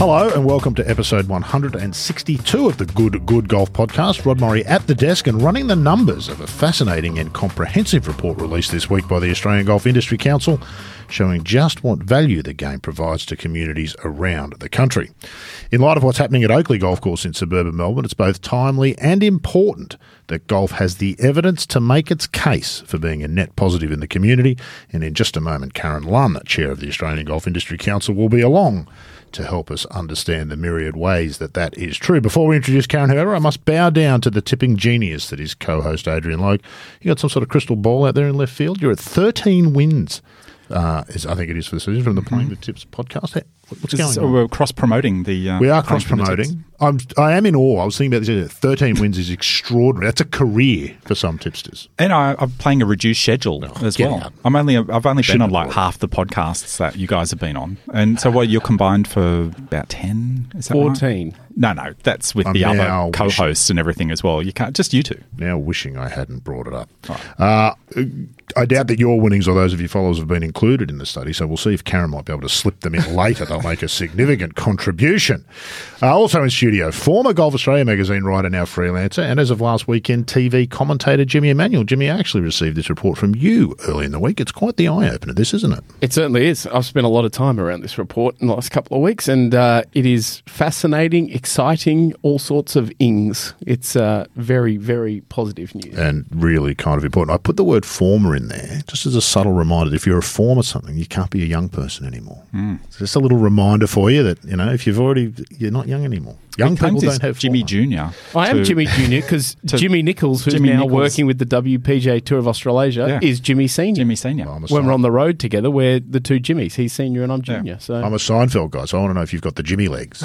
Hello and welcome to episode 162 of the Good Good Golf Podcast. Rod Morri at the desk and running the numbers of a fascinating and comprehensive report released this week by the Australian Golf Industry Council showing just what value the game provides to communities around the country. In light of what's happening at Oakleigh Golf Course in suburban Melbourne, it's both timely and important that golf has the evidence to make its case for being a net positive in the community. And in just a moment, Karen Lunn, chair of the Australian Golf Industry Council, will be along to help us understand the myriad ways that that is true. Before we introduce Karen, however, I must bow down to the tipping genius that is co-host Adrian Logue. You got some sort of crystal ball out there in left field. You're at 13 wins. Uh, is I think it is for the season from the Playing the Tips podcast. What's going so on? We're cross promoting the. Uh, we are cross promoting. I'm I am in awe. I was thinking about this. Thirteen wins is extraordinary. That's a career for some tipsters. And I, am playing a reduced schedule oh, as well. Out. I'm only I've only been on like half the podcasts that you guys have been on, and so what you're combined for about ten? Is that Fourteen. Right? No, no, that's with I'm the other co-hosts wishing, and everything as well. You can't just you two. Now wishing I hadn't brought it up. Right. Uh, I doubt that your winnings or those of your followers have been included in the study, so we'll see if Karen might be able to slip them in later. They'll make a significant contribution. Uh, also in studio, former Golf Australia magazine writer, now freelancer, and as of last weekend, TV commentator Jimmy Emanuel. Jimmy, I actually received this report from you early in the week. It's quite the eye opener, this, isn't it? It certainly is. I've spent a lot of time around this report in the last couple of weeks, and uh, it is fascinating, exciting, all sorts of ings. It's uh, very, very positive news. And really kind of important. I put the word former in there just as a subtle reminder. If you're a former something, you can't be a young person anymore. Mm. just a little reminder for you that, you know, if you've already, you're not young anymore. Young people don't have Jimmy Jr. I am Jimmy Jr. because Jimmy Nichols, who's Jimmy now Nichols. working with the WPGA Tour of Australasia, yeah. is Jimmy Senior. Jimmy Senior. Well, when we're on the road together, we're the two Jimmys. He's senior and I'm junior. Yeah. So I'm a Seinfeld guy, so I want to know if you've got the Jimmy legs.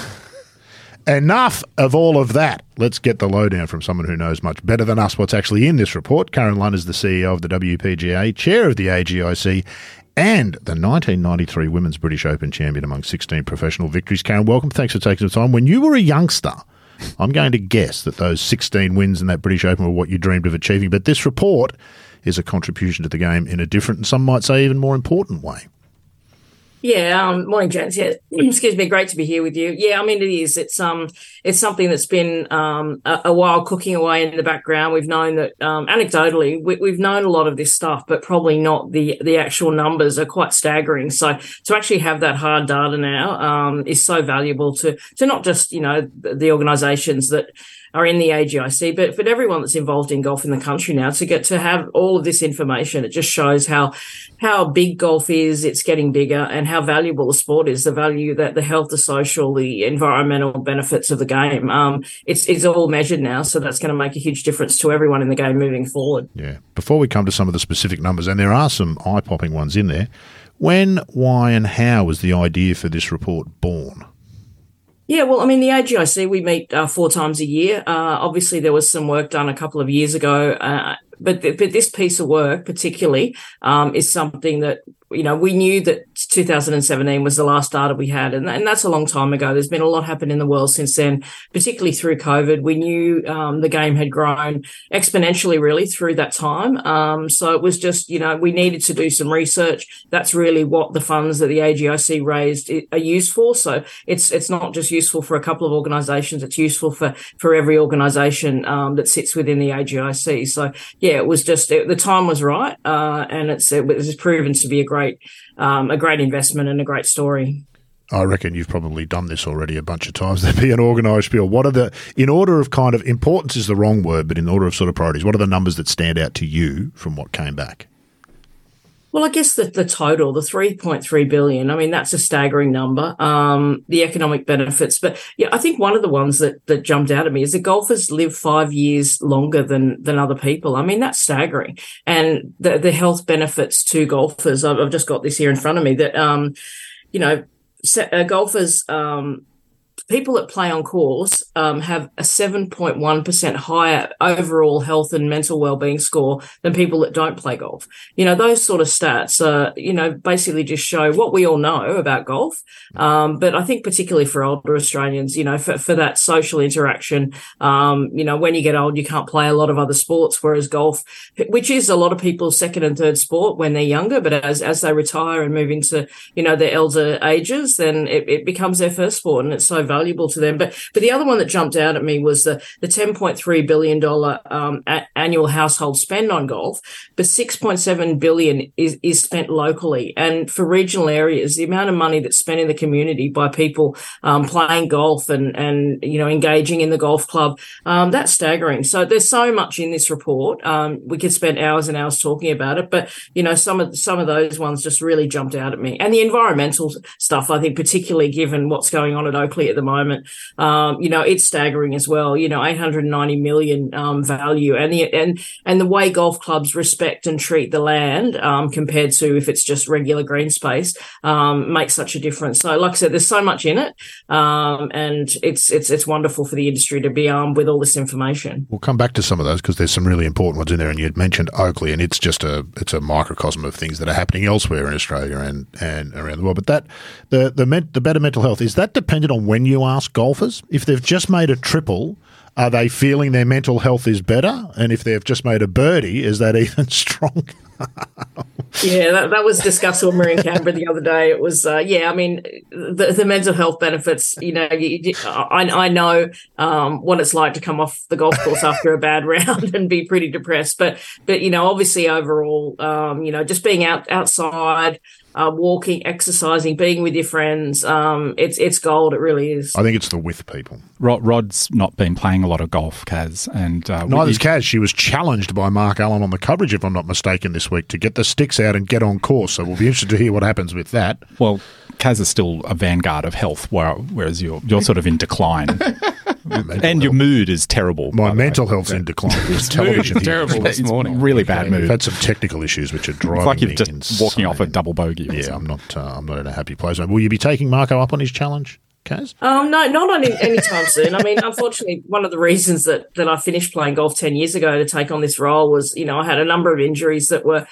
Enough of all of that. Let's get the lowdown from someone who knows much better than us what's actually in this report. Karen Lunn is the CEO of the WPGA, chair of the AGIC, and the 1993 Women's British Open champion among 16 professional victories. Karen, welcome. Thanks for taking the time. When you were a youngster, I'm going to guess that those 16 wins in that British Open were what you dreamed of achieving. But this report is a contribution to the game in a different and some might say even more important way. Yeah, um, morning, gents. Yeah, excuse me. Great to be here with you. Yeah, I mean it is. It's um, it's something that's been um a, a while cooking away in the background. We've known that um, anecdotally, we, have known a lot of this stuff, but probably not the the actual numbers are quite staggering. So to actually have that hard data now um is so valuable to to not just you know the, the organisations that are in the AGIC, but for everyone that's involved in golf in the country now to get to have all of this information. It just shows how how big golf is. It's getting bigger, and how valuable the sport is. The value that the health, the social, the environmental benefits of the game. Um, it's it's all measured now, so that's going to make a huge difference to everyone in the game moving forward. Yeah. Before we come to some of the specific numbers, and there are some eye popping ones in there. When, why, and how was the idea for this report born? Yeah, well, I mean, the AGIC, we meet uh, four times a year. Uh, obviously, there was some work done a couple of years ago, uh, but, th- but this piece of work, particularly, um, is something that you know, we knew that 2017 was the last data we had, and, and that's a long time ago. There's been a lot happen in the world since then, particularly through COVID. We knew um, the game had grown exponentially, really, through that time. Um, so it was just, you know, we needed to do some research. That's really what the funds that the AGIC raised are used for. So it's it's not just useful for a couple of organisations; it's useful for for every organisation um, that sits within the AGIC. So yeah, it was just it, the time was right, uh, and it's it was proven to be a great um, a great investment and a great story. I reckon you've probably done this already a bunch of times. There'd be an organised spiel. What are the, in order of kind of importance is the wrong word, but in order of sort of priorities, what are the numbers that stand out to you from what came back? Well, I guess the, the total, the 3.3 billion, I mean, that's a staggering number. Um, the economic benefits. But yeah, I think one of the ones that, that jumped out at me is that golfers live five years longer than, than other people. I mean, that's staggering. And the, the health benefits to golfers, I've, I've just got this here in front of me that, um, you know, uh, golfers, um, people that play on course um, have a 7.1% higher overall health and mental well-being score than people that don't play golf. You know, those sort of stats, uh, you know, basically just show what we all know about golf. Um, but I think particularly for older Australians, you know, for, for that social interaction, um, you know, when you get old, you can't play a lot of other sports, whereas golf, which is a lot of people's second and third sport when they're younger, but as, as they retire and move into, you know, their elder ages, then it, it becomes their first sport and it's so valuable to them. But, but the other one that jumped out at me was the, the $10.3 billion, um, a- annual household spend on golf, but 6.7 billion is, is spent locally. And for regional areas, the amount of money that's spent in the community by people, um, playing golf and, and, you know, engaging in the golf club, um, that's staggering. So there's so much in this report. Um, we could spend hours and hours talking about it, but, you know, some of, some of those ones just really jumped out at me. And the environmental stuff, I think, particularly given what's going on at Oakleigh at the moment, um, you know, it's staggering as well. You know, 890 million um, value, and the and and the way golf clubs respect and treat the land um, compared to if it's just regular green space um, makes such a difference. So, like I said, there's so much in it, um, and it's it's it's wonderful for the industry to be armed with all this information. We'll come back to some of those because there's some really important ones in there, and you mentioned Oakleigh, and it's just a it's a microcosm of things that are happening elsewhere in Australia and, and around the world. But that the the the better mental health is that dependent on when you ask golfers if they've just made a triple are they feeling their mental health is better? And if they've just made a birdie, is that even stronger? yeah, that, that was discussed when we were in Canberra the other day. It was, uh, yeah, I mean, the, the mental health benefits, you know, you, I, I know um, what it's like to come off the golf course after a bad round and be pretty depressed. But, but you know, obviously overall, um, you know, just being out outside, uh, walking, exercising, being with your friends. Um, it's it's gold. It really is. I think it's the with people. Rod, Rod's not been playing a lot of golf, Kaz, and uh, neither's Kaz. She was challenged by Mark Allen on the coverage, if I'm not mistaken, this week to get the sticks out and get on course. So we'll be interested to hear what happens with that. Well, Kaz is still a vanguard of health, whereas you're you're sort of in decline. and your mood is terrible. My mental health's in decline. television terrible this morning. Really bad mood. I've had some technical issues which are driving it's like you're just insane. walking off a double bogey. Yeah, I'm not. Uh, I'm not in a happy place. Will you be taking Marco up on his challenge? Kaz? Um, no, not on any time soon. I mean, unfortunately, one of the reasons that that I finished playing golf ten years ago to take on this role was, you know, I had a number of injuries that were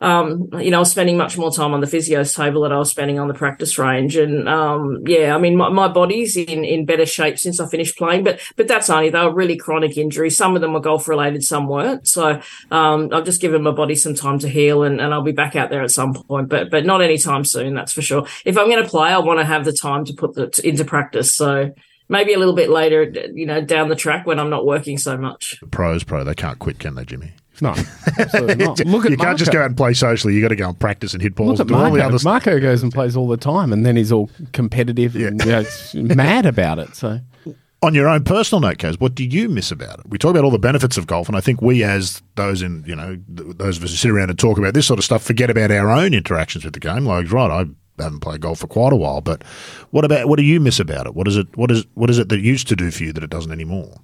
um, you know, I was spending much more time on the physio's table than I was spending on the practice range. And um, yeah, I mean, my, my body's in, in better shape since I finished playing, but but that's only they were really chronic injuries. Some of them were golf related, some weren't. So um, I've just given my body some time to heal, and, and I'll be back out there at some point, but but not anytime soon, that's for sure. If I'm going to play, I want to have the time to put that into practice. So maybe a little bit later, you know, down the track when I'm not working so much. Pros, pro, they can't quit, can they, Jimmy? No, absolutely not. Look at you can't just go out and play socially. You got to go and practice and hit balls. Look at Marco. All the other Marco goes and plays all the time, and then he's all competitive yeah. and you know, mad about it. So. On your own personal note, Kaz, what do you miss about it? We talk about all the benefits of golf, and I think we, as those in you know those of us who sit around and talk about this sort of stuff, forget about our own interactions with the game. Like, right, I haven't played golf for quite a while, but what about what do you miss about it? What is it? What is what is it that used to do for you that it doesn't anymore?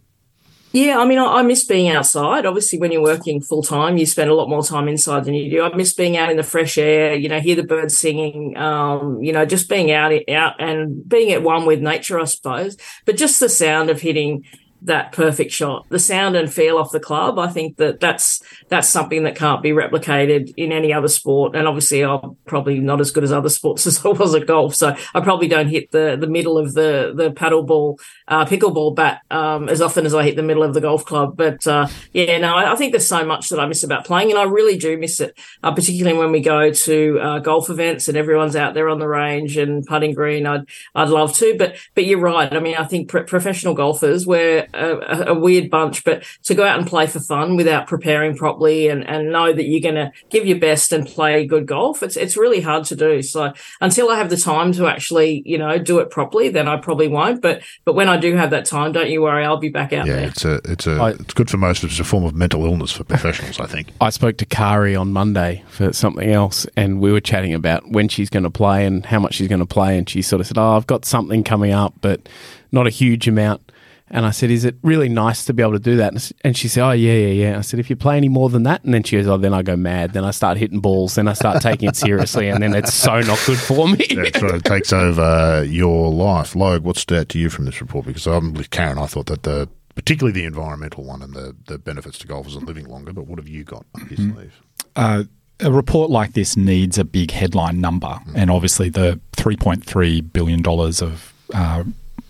Yeah, I mean, I, I, miss being outside. Obviously, when you're working full time, you spend a lot more time inside than you do. I miss being out in the fresh air. You know, hear the birds singing. Um, you know, just being out, out and being at one with nature, I suppose. But just the sound of hitting that perfect shot. The sound and feel off the club, I think that that's that's something that can't be replicated in any other sport. And obviously, I'm probably not as good as other sports as I was at golf, so I probably don't hit the the middle of the the paddle ball, uh, pickleball bat um, as often as I hit the middle of the golf club. But uh, yeah, no, I, I, think there's so much that I miss about playing, and I really do miss it, uh, particularly when we go to uh, golf events and everyone's out there on the range and putting green. I'd I'd love to, but but you're right. I mean, I think pro- professional golfers where a, a, weird bunch, but to go out and play for fun without preparing properly and, and know that you're going to give your best and play good golf, it's it's really hard to do. So until I have the time to actually, you know, do it properly, then I probably won't. But but when I do have that time, don't you worry, I'll be back out yeah, there. it's a it's a I, it's good for most. It's a form of mental illness for professionals, I think. I spoke to Kari on Monday for something else, and we were chatting about when she's going to play and how much she's going to play, and she sort of said, "Oh, I've got something coming up, but not a huge amount." And I said, "Is it really nice to be able to do that?" And she said, "Oh yeah, yeah, yeah." I said, "If you play any more than that," and then she goes, "Oh, then I go mad. Then I start hitting balls. Then I start taking it seriously, and then it's so not good for me." That's right. It takes over your life. Logue, what stood out to you from this report? Because I'm with Karen. I thought that the particularly the environmental one and the, the benefits to golfers are living longer. But what have you got up your sleeve? Uh, a report like this needs a big headline number, mm. and obviously the three point three billion dollars of uh,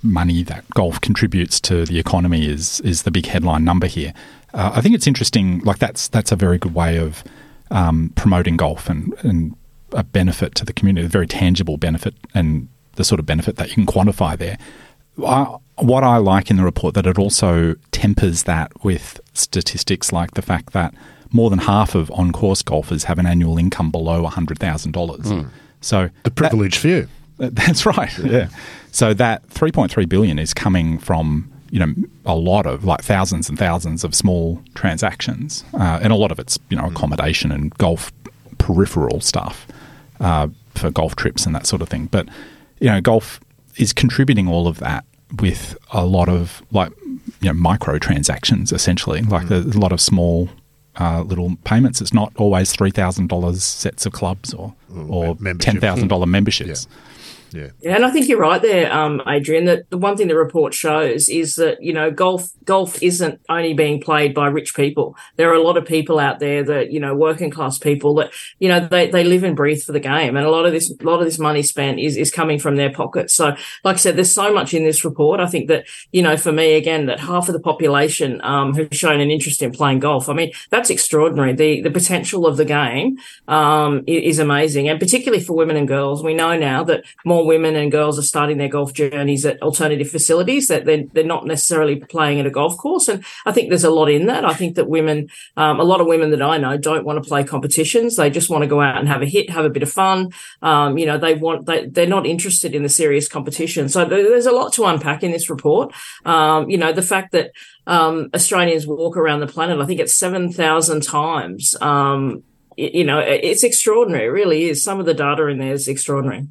money that golf contributes to the economy is is the big headline number here. Uh, I think it's interesting. Like that's that's a very good way of um, promoting golf and and a benefit to the community, a very tangible benefit, and the sort of benefit that you can quantify there. I, what I like in the report that it also tempers that with statistics like the fact that more than half of on course golfers have an annual income below hundred thousand dollars. Mm. So the privileged few. That's right. Yeah. So that 3.3 billion is coming from you know a lot of like thousands and thousands of small transactions, uh, and a lot of it's you know accommodation and golf peripheral stuff uh, for golf trips and that sort of thing. But you know, golf is contributing all of that with a lot of like you know micro transactions essentially. Like mm. there's a lot of small uh, little payments. It's not always three thousand dollars sets of clubs or or ten thousand dollar memberships. Yeah. Yeah. yeah, and I think you're right there, um, Adrian. That the one thing the report shows is that you know golf golf isn't only being played by rich people. There are a lot of people out there that you know working class people that you know they, they live and breathe for the game, and a lot of this a lot of this money spent is is coming from their pockets. So, like I said, there's so much in this report. I think that you know for me again that half of the population um, have shown an interest in playing golf. I mean that's extraordinary. The the potential of the game um, is amazing, and particularly for women and girls. We know now that more women and girls are starting their golf journeys at alternative facilities that they're, they're not necessarily playing at a golf course. And I think there's a lot in that. I think that women, um, a lot of women that I know don't want to play competitions. They just want to go out and have a hit, have a bit of fun. Um, you know, they want, they, they're not interested in the serious competition. So there's a lot to unpack in this report. Um, you know, the fact that, um, Australians walk around the planet, I think it's 7,000 times. Um, you know, it's extraordinary. It really is. Some of the data in there is extraordinary.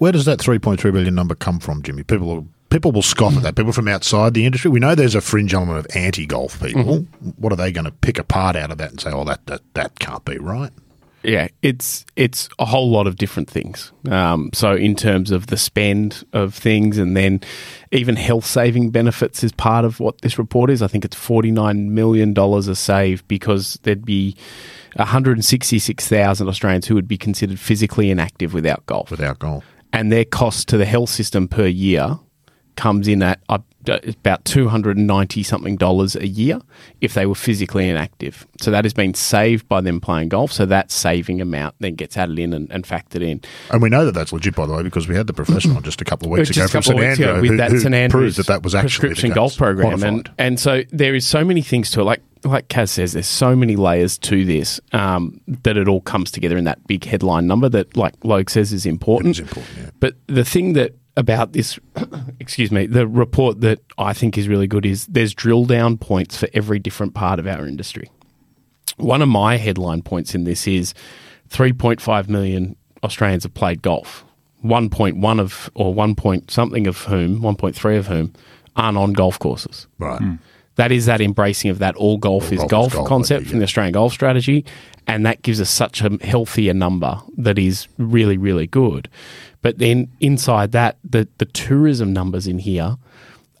Where does that 3.3 billion number come from, Jimmy? People will, people will scoff at that. People from outside the industry. We know there's a fringe element of anti-golf people. Mm-hmm. What are they going to pick apart out of that and say, "Oh, that that, that can't be right"? Yeah, it's it's a whole lot of different things. Um, so in terms of the spend of things, and then even health saving benefits is part of what this report is. I think it's forty nine million dollars a save because there'd be 166,000 Australians who would be considered physically inactive without golf. Without golf and their cost to the health system per year comes in at uh, about 290 something dollars a year if they were physically inactive. So that has been saved by them playing golf. So that saving amount then gets added in and, and factored in. And we know that that's legit, by the way, because we had the professional just a couple of weeks ago from St Andrew with that who, St Andrews proved that that was actually prescription golf program. And, and so there is so many things to it. Like like Kaz says, there's so many layers to this um, that it all comes together in that big headline number that, like Logue says, is important. important yeah. But the thing that about this, excuse me, the report that I think is really good is there's drill down points for every different part of our industry. One of my headline points in this is 3.5 million Australians have played golf. 1.1 of, or 1 point something of whom, 1.3 of whom, aren't on golf courses. Right. Mm that is that embracing of that all golf all is golf, golf, golf concept from the Australian golf strategy. And that gives us such a healthier number that is really, really good. But then inside that, the, the tourism numbers in here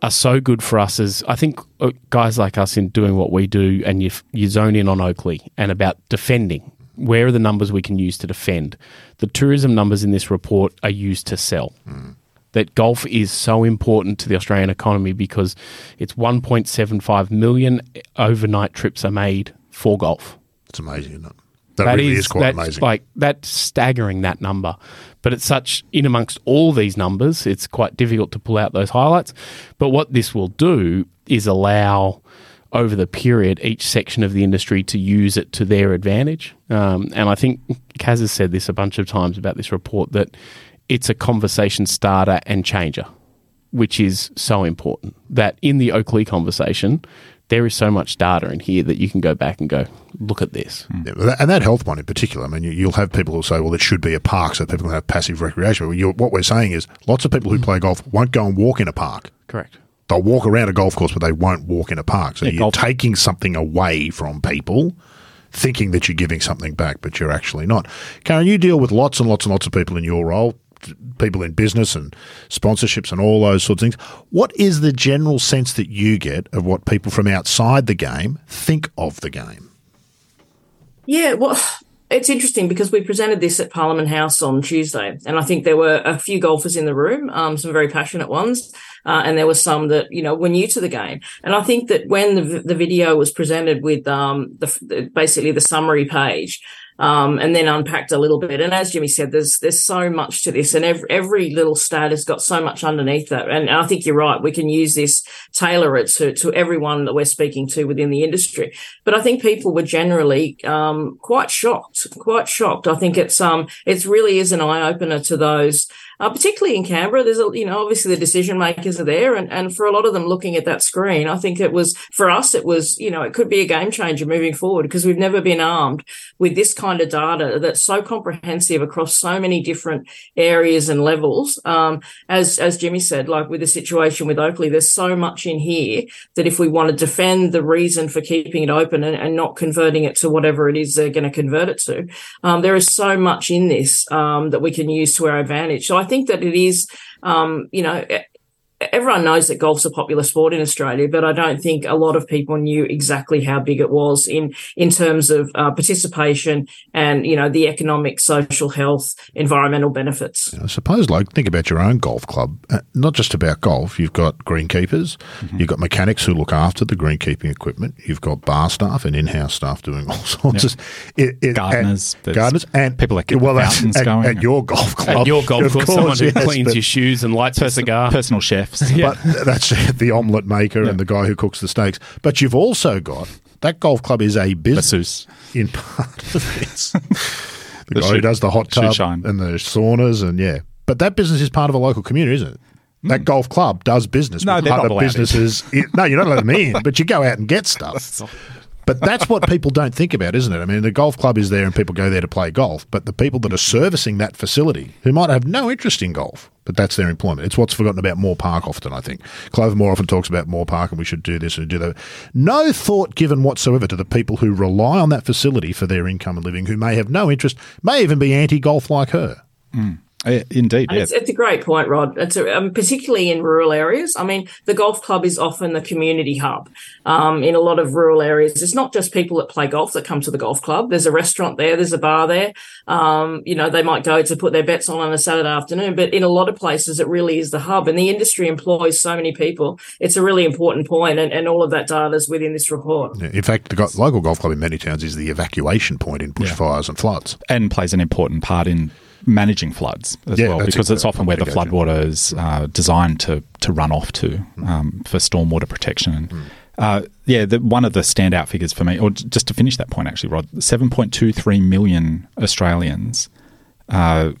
are so good for us as I think uh, guys like us in doing what we do and you, you zone in on Oakleigh and about defending. Where are the numbers we can use to defend? The tourism numbers in this report are used to sell. Mm that golf is so important to the Australian economy because it's 1.75 million overnight trips are made for golf. It's amazing, isn't it? That, that really is, is quite amazing. Like that's staggering that number. But it's such in amongst all these numbers, it's quite difficult to pull out those highlights. But what this will do is allow over the period each section of the industry to use it to their advantage. Um, and I think Kaz has said this a bunch of times about this report that it's a conversation starter and changer, which is so important. That in the Oakleigh conversation, there is so much data in here that you can go back and go, look at this. Hmm. Yeah, and that health one in particular, I mean, you'll have people who say, well, it should be a park so people can have passive recreation. What we're saying is lots of people who hmm. play golf won't go and walk in a park. Correct. they'll walk around a golf course, but they won't walk in a park. So yeah, you're golf. taking something away from people, thinking that you're giving something back, but you're actually not. Karen, you deal with lots and lots and lots of people in your role, people in business and sponsorships and all those sorts of things. What is the general sense that you get of what people from outside the game think of the game? Yeah, well, it's interesting because we presented this at Parliament House on Tuesday, and I think there were a few golfers in the room, um, some very passionate ones, uh, and there were some that you know were new to the game. And I think that when the, the video was presented with um, the, basically the summary page, um, and then unpacked a little bit. And as Jimmy said, there's there's so much to this, and every, every little stat has got so much underneath that. And I think you're right. We can use this, tailor it to to everyone that we're speaking to within the industry. But I think people were generally um, quite shocked, quite shocked. I think it's um it really is an eye opener to those uh, particularly in Canberra. There's a, you know, obviously the decision makers are there. And, and for a lot of them looking at that screen, I think it was, for us, it was, you know, it could be a game changer moving forward because we've never been armed with this kind of data that's so comprehensive across so many different areas and levels. Um, as, as Jimmy said, like with the situation with Oakleigh, there's so much in here that if we want to defend the reason for keeping it open and, and not converting it to whatever it is they're going to convert it to, um, there is so much in this um, that we can use to our advantage. So I think that it is, um, you know, everyone knows that golf's a popular sport in Australia, but I don't think a lot of people knew exactly how big it was in in terms of uh, participation and you know the economic, social, health, environmental benefits. I suppose, like think about your own golf club. Uh, not just about golf. You've got greenkeepers, mm-hmm. you've got mechanics who look after the greenkeeping equipment. You've got bar staff and in-house staff doing all sorts yep. of it, it, gardeners, and, gardeners, and people that keep well, the fountains at, going. At your golf club, at your golf club, someone who yes, cleans your shoes and lights a cigar, personal chef chefs. Yeah. But that's the omelette maker yeah. and the guy who cooks the steaks. But you've also got that golf club is a business in part of this. the, the guy who does the hot tub and the saunas and yeah. But that business is part of a local community, isn't it? That mm. golf club does business. No, they're not businesses. no, you're not letting them in, but you go out and get stuff. But that's what people don't think about, isn't it? I mean, the golf club is there and people go there to play golf, but the people that are servicing that facility who might have no interest in golf, but that's their employment. It's what's forgotten about Moore Park often, I think. Clover Moore often talks about Moore Park and we should do this and do that. No thought given whatsoever to the people who rely on that facility for their income and living, who may have no interest, may even be anti golf like her. Mm. Uh, indeed, yeah. it's, it's, a great point, Rod. It's a, um, particularly in rural areas. I mean, the golf club is often the community hub um, in a lot of rural areas. It's not just people that play golf that come to the golf club. There's a restaurant there. There's a bar there. Um, you know, they might go to put their bets on on a Saturday afternoon. But in a lot of places, it really is the hub, and the industry employs so many people. It's a really important point, and, and all of that data is within this report. Yeah, in fact, the local golf club in many towns is the evacuation point in bushfires yeah. and floods, and plays an important part in managing floods as yeah, well, because it's often where the floodwater is uh, designed to to run off to um, for stormwater protection. Mm. Uh, yeah, the, one of the standout figures for me, or just to finish that point, actually, Rod, seven point two three million Australians. Uh,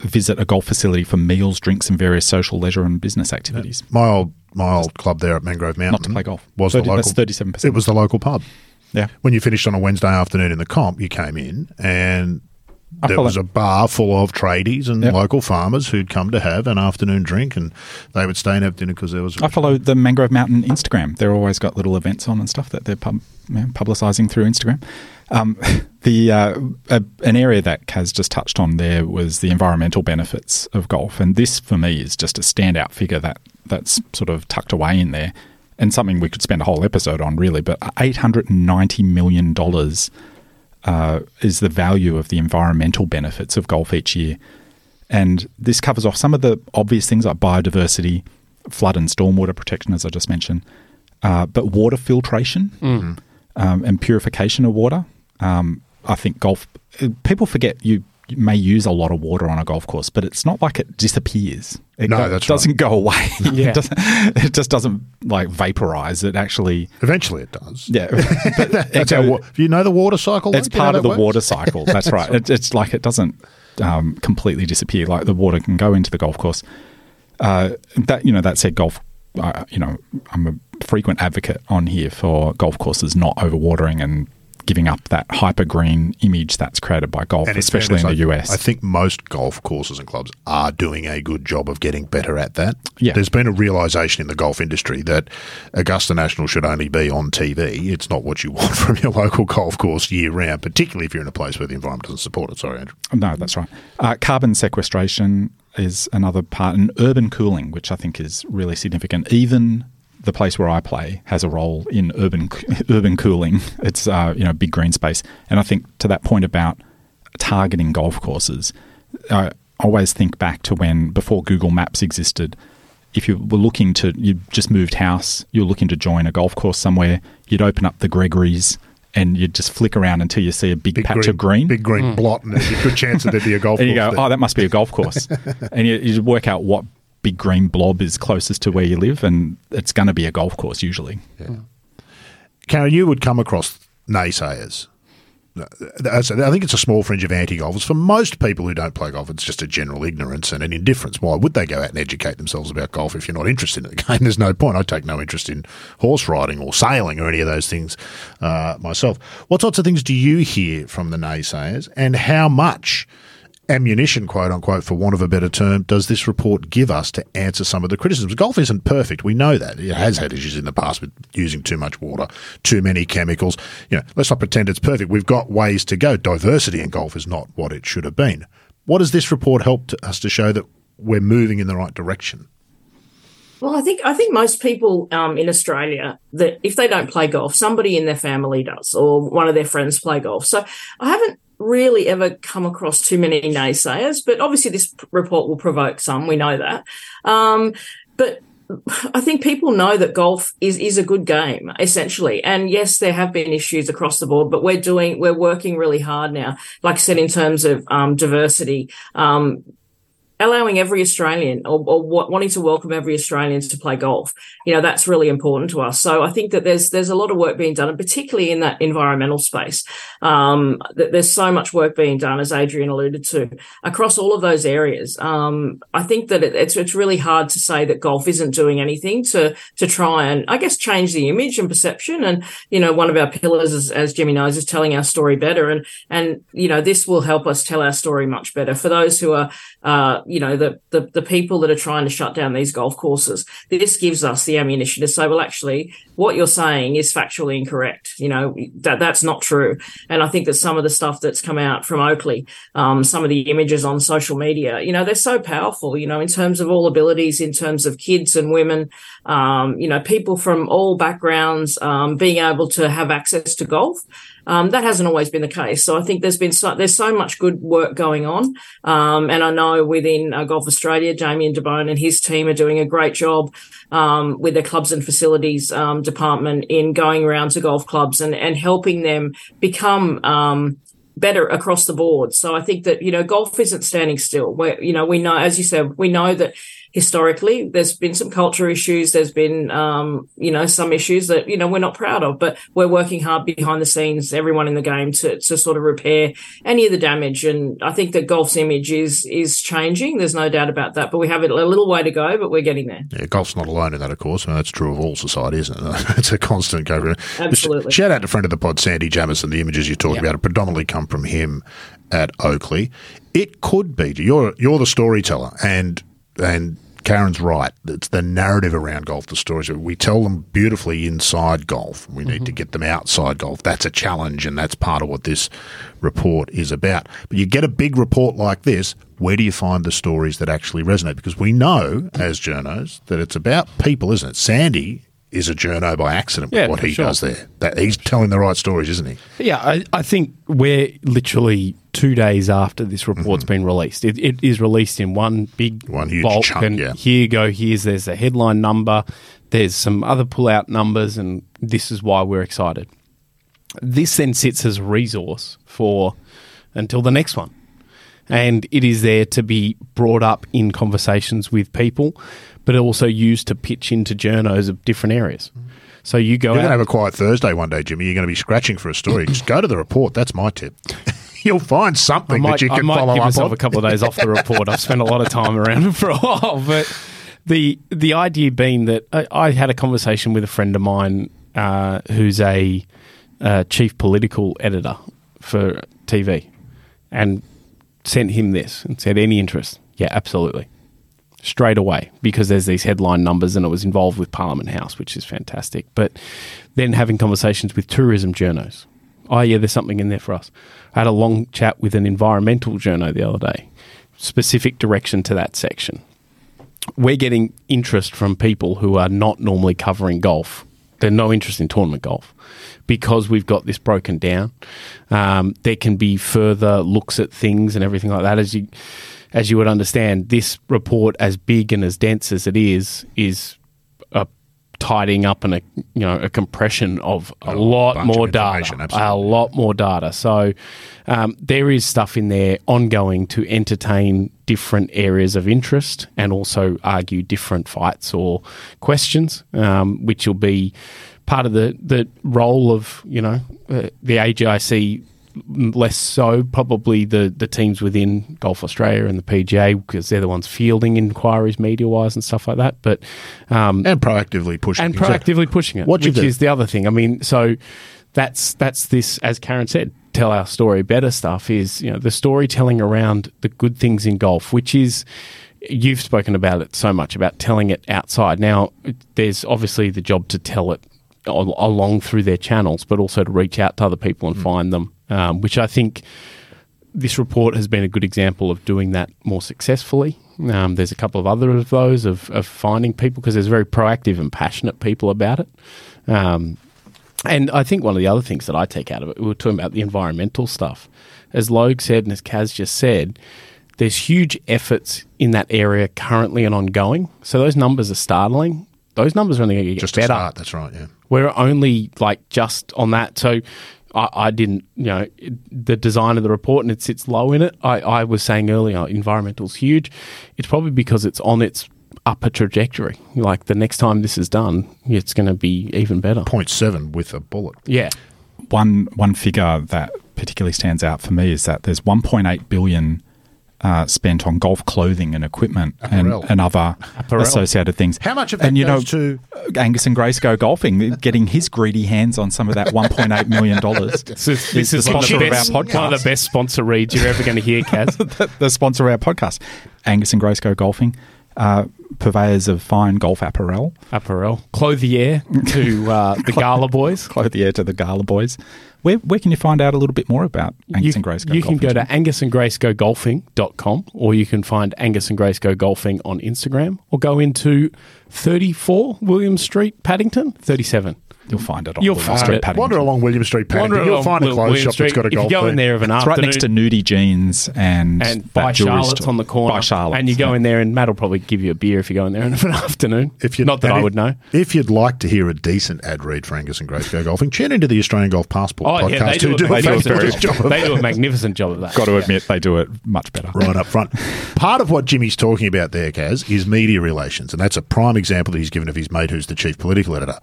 visit a golf facility for meals, drinks, and various social, leisure, and business activities. My old my old club there at Mangrove Mountain, not to play golf, was 30, the local. thirty seven percent. It was the local pub. Yeah. When you finished on a Wednesday afternoon in the comp, you came in and there was a bar full of tradies and yep. local farmers who'd come to have an afternoon drink, and they would stay and have dinner because there was. I follow the Mangrove Mountain Instagram. They're always got little events on and stuff that they're pub, publicising through Instagram. Um, the uh, a, an area that Kaz just touched on there was the environmental benefits of golf, and this for me is just a standout figure that that's sort of tucked away in there, and something we could spend a whole episode on really. But eight hundred and ninety million dollars uh, is the value of the environmental benefits of golf each year. And this covers off some of the obvious things like biodiversity, flood and stormwater protection, as I just mentioned, uh, but water filtration mm-hmm. um, and purification of water. Um, I think golf, people forget you may use a lot of water on a golf course, but it's not like it disappears. It no, go, that's doesn't right. go away. yeah. it, it, just doesn't like vaporize. It actually eventually it does. Yeah, but that's how, you know the water cycle. It's part of the works? water cycle. That's right. It, it's like it doesn't um, completely disappear. Like the water can go into the golf course. Uh, that you know that said, golf. Uh, you know, I'm a frequent advocate on here for golf courses not overwatering and giving up that hyper green image that's created by golf, and especially in the US. I think most golf courses and clubs are doing a good job of getting better at that. Yeah. There's been a realization in the golf industry that Augusta National should only be on TV. It's not what you want from your local golf course year round, particularly if you're in a place where the environment doesn't support it. Sorry, Andrew. No, that's right. Uh, carbon sequestration is another part, and urban cooling, which I think is really significant. Even the place where I play has a role in urban urban cooling. It's uh, you know big green space, and I think to that point about targeting golf courses, I always think back to when before Google Maps existed. If you were looking to, you just moved house, you're looking to join a golf course somewhere, you'd open up the Gregory's and you just flick around until you see a big, big patch green, of green. Big green mm. blot, and there's a good chance that there'd be a golf and course. you go, there. oh, that must be a golf course. and you, you work out what big green blob is closest to where you live, and it's going to be a golf course usually. Yeah. Karen, you would come across naysayers I think it's a small fringe of anti-golfers. For most people who don't play golf, it's just a general ignorance and an indifference. Why would they go out and educate themselves about golf if you're not interested in the game? There's no point. I take no interest in horse riding or sailing or any of those things uh, myself. What sorts of things do you hear from the naysayers, and how much – ammunition, quote unquote, for want of a better term, does this report give us to answer some of the criticisms? Golf isn't perfect. We know that. It has had issues in the past with using too much water, too many chemicals. You know, let's not pretend it's perfect. We've got ways to go. Diversity in golf is not what it should have been. What does this report help to us to show that we're moving in the right direction? Well, I think I think most people um, in Australia that if they don't play golf, somebody in their family does, or one of their friends play golf. So I haven't really ever come across too many naysayers, but obviously this report will provoke some. We know that. Um, but I think people know that golf is is a good game essentially, and yes, there have been issues across the board, but we're doing we're working really hard now. Like I said, in terms of um, diversity, um, allowing every Australian or, or, wanting to welcome every Australian to play golf. You know, that's really important to us. So I think that there's there's a lot of work being done, and particularly in that environmental space. Um, that there's so much work being done, as Adrian alluded to, across all of those areas. Um, I think that it, it's it's really hard to say that golf isn't doing anything to to try and I guess change the image and perception. And you know, one of our pillars, is, as Jimmy knows, is telling our story better. And and you know, this will help us tell our story much better for those who are uh, you know, the, the, the people that are trying to shut down these golf courses. This gives us the ammunition to say, well, actually, what you're saying is factually incorrect. You know, that that's not true. And I think that some of the stuff that's come out from Oakleigh, um, some of the images on social media, you know, they're so powerful, you know, in terms of all abilities, in terms of kids and women, um, you know, people from all backgrounds, um, being able to have access to golf. Um, that hasn't always been the case. So I think there's been so, there's so much good work going on, um, and I know within uh, Golf Australia, Jamie and DeBone and his team are doing a great job um, with their clubs and facilities um, department in going around to golf clubs and and helping them become um, better across the board. So I think that, you know, golf isn't standing still. Where, you know, we know, as you said, we know that historically. There's been some culture issues. There's been, um, you know, some issues that, you know, we're not proud of, but we're working hard behind the scenes, everyone in the game to, to sort of repair any of the damage. And I think that golf's image is, is changing. There's no doubt about that, but we have a little way to go, but we're getting there. Yeah, golf's not alone in that, of course. I mean, that's true of all society, isn't it? it's a constant go. Absolutely. Shout out to friend of the pod, Sandy Jamison. The images you talked yep. about predominantly come from him at oakleigh It could be you're you're the storyteller, and and Karen's right. It's the narrative around golf, the stories. We tell them beautifully inside golf. We need mm-hmm. to get them outside golf. That's a challenge, and that's part of what this report is about. But you get a big report like this, where do you find the stories that actually resonate? Because we know, as journos, that it's about people, isn't it? Sandy is a journo by accident with yeah, what he sure. does there. That he's telling the right stories, isn't he? Yeah, I, I think we're literally two days after this report's mm-hmm. been released. It, it is released in one big one huge bulk, chunk. And yeah. here you go. Here's there's a headline number. There's some other pull-out numbers, and this is why we're excited. This then sits as a resource for until the next one, and it is there to be brought up in conversations with people but also used to pitch into journos of different areas. So you go. You're going to have a quiet Thursday one day, Jimmy. You're going to be scratching for a story. Just go to the report. That's my tip. You'll find something might, that you can I might follow give up myself on. a couple of days off the report. I've spent a lot of time around it for a while, but the the idea being that I, I had a conversation with a friend of mine uh, who's a uh, chief political editor for TV and sent him this and said, Any interest? Yeah, absolutely. Straight away, because there's these headline numbers and it was involved with Parliament House, which is fantastic. But then having conversations with tourism journos. Oh, yeah, there's something in there for us. I had a long chat with an environmental journo the other day, specific direction to that section. We're getting interest from people who are not normally covering golf. They're no interest in tournament golf because we've got this broken down. Um, there can be further looks at things and everything like that. As you as you would understand, this report, as big and as dense as it is, is a tidying up and a you know a compression of a, a lot more data, a lot more data. So um, there is stuff in there ongoing to entertain different areas of interest and also argue different fights or questions, um, which will be part of the, the role of you know uh, the AGIC less so probably the, the teams within Golf Australia and the PGA because they're the ones fielding inquiries media wise and stuff like that. But um, and proactively pushing and proactively pushing it, what which is the other thing. I mean, so that's that's this as Karen said. Tell our story better stuff is you know the storytelling around the good things in golf, which is you've spoken about it so much about telling it outside. Now, there's obviously the job to tell it along through their channels, but also to reach out to other people and mm. find them, um, which I think this report has been a good example of doing that more successfully. Um, there's a couple of other of those of, of finding people because there's very proactive and passionate people about it. Um, and I think one of the other things that I take out of it, we were talking about the environmental stuff. As Logue said and as Kaz just said, there's huge efforts in that area currently and ongoing. So those numbers are startling. Those numbers are only going to get just better. Start, that's right. Yeah, we're only like just on that. So I, I, didn't, you know, the design of the report and it sits low in it. I, I was saying earlier, environmental's huge. It's probably because it's on its upper trajectory. Like the next time this is done, it's going to be even better. 0.7 with a bullet. Yeah. One one figure that particularly stands out for me is that there's 1.8 billion uh, spent on golf clothing and equipment and, and, other Apparel. associated things. How much of that and, you know, to Angus and Grace go golfing, getting his greedy hands on some of that one point eight million dollars. this is the sponsor of our podcast. One of the best sponsor reads you're ever going to hear, Kaz. the, the, sponsor of our podcast, Angus and Grace go golfing. Uh, purveyors of fine golf apparel. Apparel. Clothier to uh, the Gala Boys. Clothier to the Gala Boys. Where, where can you find out a little bit more about Angus you, and Grace Go You golfing? can go to angusandgracegogolfing.com or you can find Angus and Grace Go Golfing on Instagram or go into 34 William Street, Paddington, 37. You'll find it on You'll William find Street, it. Paddington. Wander along William Street, Paddington. You'll find a clothes shop that's got a golf. If you go in there of an it's afternoon, right next to Nudie Jeans and and by Charlotte's on the corner. By Charlotte's, and you go in there, and Matt will probably give you a beer if you go in there in an afternoon. If you not that I would know. If you'd like to hear a decent ad read for Angus and Grace Go Golfing, tune into the Australian Golf Passport oh, podcast. Yeah, they do, do, they, do a, they do a magnificent job of that. Got to yeah. admit, they do it much better. Right up front. Part of what Jimmy's talking about there, Kaz, is media relations, and that's a prime example that he's given of his mate who's the chief political editor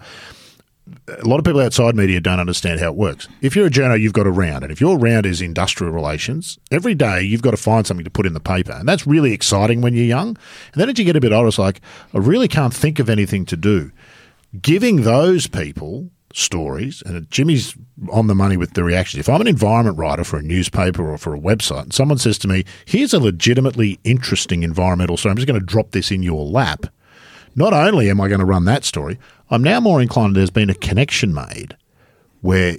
a lot of people outside media don't understand how it works. If you're a journo, you've got a round, and if your round is industrial relations, every day you've got to find something to put in the paper, and that's really exciting when you're young. And then as you get a bit older, it's like I really can't think of anything to do. Giving those people stories, and Jimmy's on the money with the reactions. If I'm an environment writer for a newspaper or for a website, and someone says to me, "Here's a legitimately interesting environmental story," I'm just going to drop this in your lap. Not only am I going to run that story, I'm now more inclined there's been a connection made where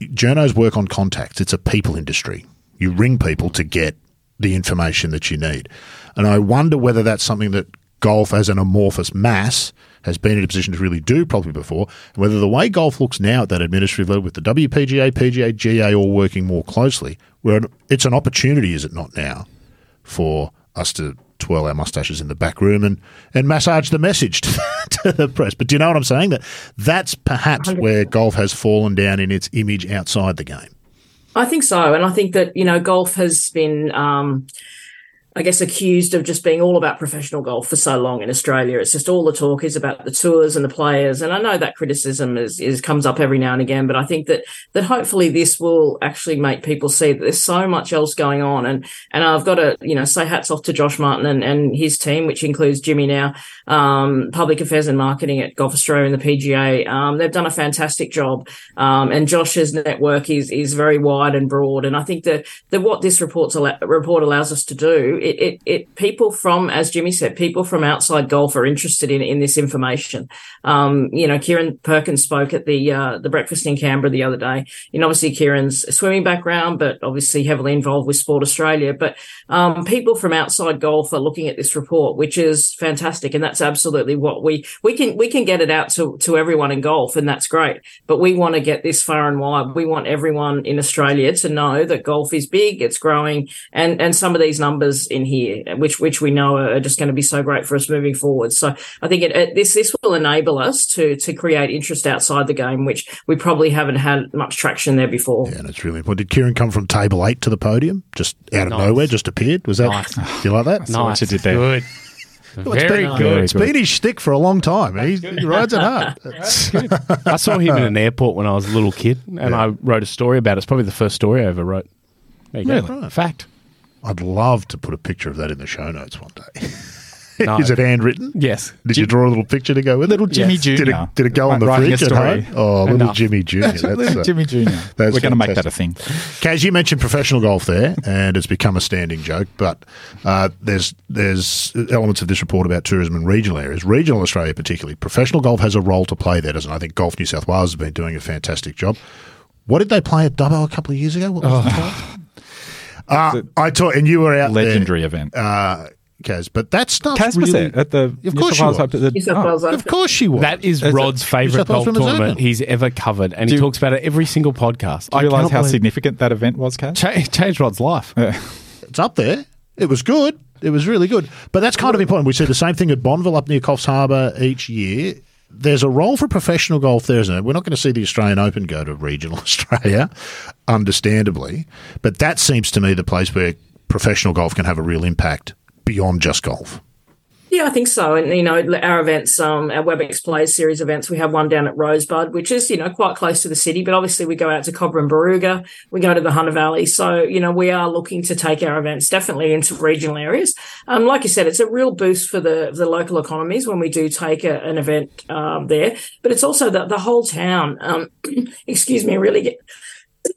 journos work on contacts. It's a people industry. You ring people to get the information that you need. And I wonder whether that's something that golf as an amorphous mass has been in a position to really do properly before, and whether the way golf looks now at that administrative level with the WPGA, PGA, GA all working more closely, where it's an opportunity, is it not now, for us to twirl our mustaches in the back room and, and massage the message to, to the press. But do you know what I'm saying? That that's perhaps 100%. where golf has fallen down in its image outside the game. I think so, and I think that you know golf has been. Um, I guess, accused of just being all about professional golf for so long in Australia. It's just all the talk is about the tours and the players. And I know that criticism is, is comes up every now and again, but I think that that hopefully this will actually make people see that there's so much else going on. And and I've got to you know say hats off to Josh Martin and, and his team, which includes Jimmy now, um, public affairs and marketing at Golf Australia and the PGA. Um, they've done a fantastic job. Um, and Josh's network is is very wide and broad. And I think that that what this report's report allows us to do it, it, it, people from, as Jimmy said, people from outside golf are interested in, in this information. Um, you know, Kieren Perkins spoke at the, uh, the breakfast in Canberra the other day. You know, obviously Kieren's swimming background, but obviously heavily involved with Sport Australia. But, um, people from outside golf are looking at this report, which is fantastic. And that's absolutely what we, we can, we can get it out to, to everyone in golf and that's great. But we want to get this far and wide. We want everyone in Australia to know that golf is big, it's growing and, and some of these numbers in here, which which we know are just going to be so great for us moving forward. So I think it, it, this this will enable us to to create interest outside the game, which we probably haven't had much traction there before. Yeah, and it's really important. Did Kieren come from table eight to the podium, just out of nice. nowhere, just appeared? Was that nice. you like that? Nice, you did that. Good. Well, it's Very been, good. It's been his shtick for a long time. He, he rides it hard. I saw him in an airport when I was a little kid, and yeah. I wrote a story about it. It's probably the first story I ever wrote. There you really? go. Fact. I'd love to put a picture of that in the show notes one day. No. Is it handwritten? Yes. Did Jim- you draw a little picture to go with little? Jimmy yes. Jr. Did it, did it go on the fridge at home? Oh, little Enough. Jimmy Jr. That's, little uh, Jimmy Jr. We're going to make that a thing. Kaz, you mentioned professional golf there, and it's become a standing joke. But uh, there's there's elements of this report about tourism in regional areas, regional Australia particularly. Professional golf has a role to play there, doesn't it? I think Golf New South Wales has been doing a fantastic job. What did they play at Dubbo a couple of years ago? What was oh. Uh, I taught, and you were out legendary there, event. Uh, Kaz, but that stuff Kaz really, was there at the of course she was. The, oh, of course she was. That is Rod's favourite golf tournament he's ever covered, and he talks about it every single podcast. Do you realise how significant that event was, Kaz? Ch- changed Rod's life. Yeah. It's up there. It was good. It was really good. But that's kind of important. We see the same thing at Bonville up near Coffs Harbour each year there's a role for professional golf there, isn't it? We're not going to see the Australian Open go to regional Australia, understandably, but that seems to me the place where professional golf can have a real impact beyond just golf. Yeah, I think so. And, you know, our events, um, our WebEx Plays series events, we have one down at Rosebud, which is, you know, quite close to the city, but obviously we go out to Cobram and Barooga, we go to the Hunter Valley. So, you know, we are looking to take our events definitely into regional areas. Um, like you said, it's a real boost for the, the local economies when we do take a, an event, um, there, but it's also that the whole town, um, excuse me, really get,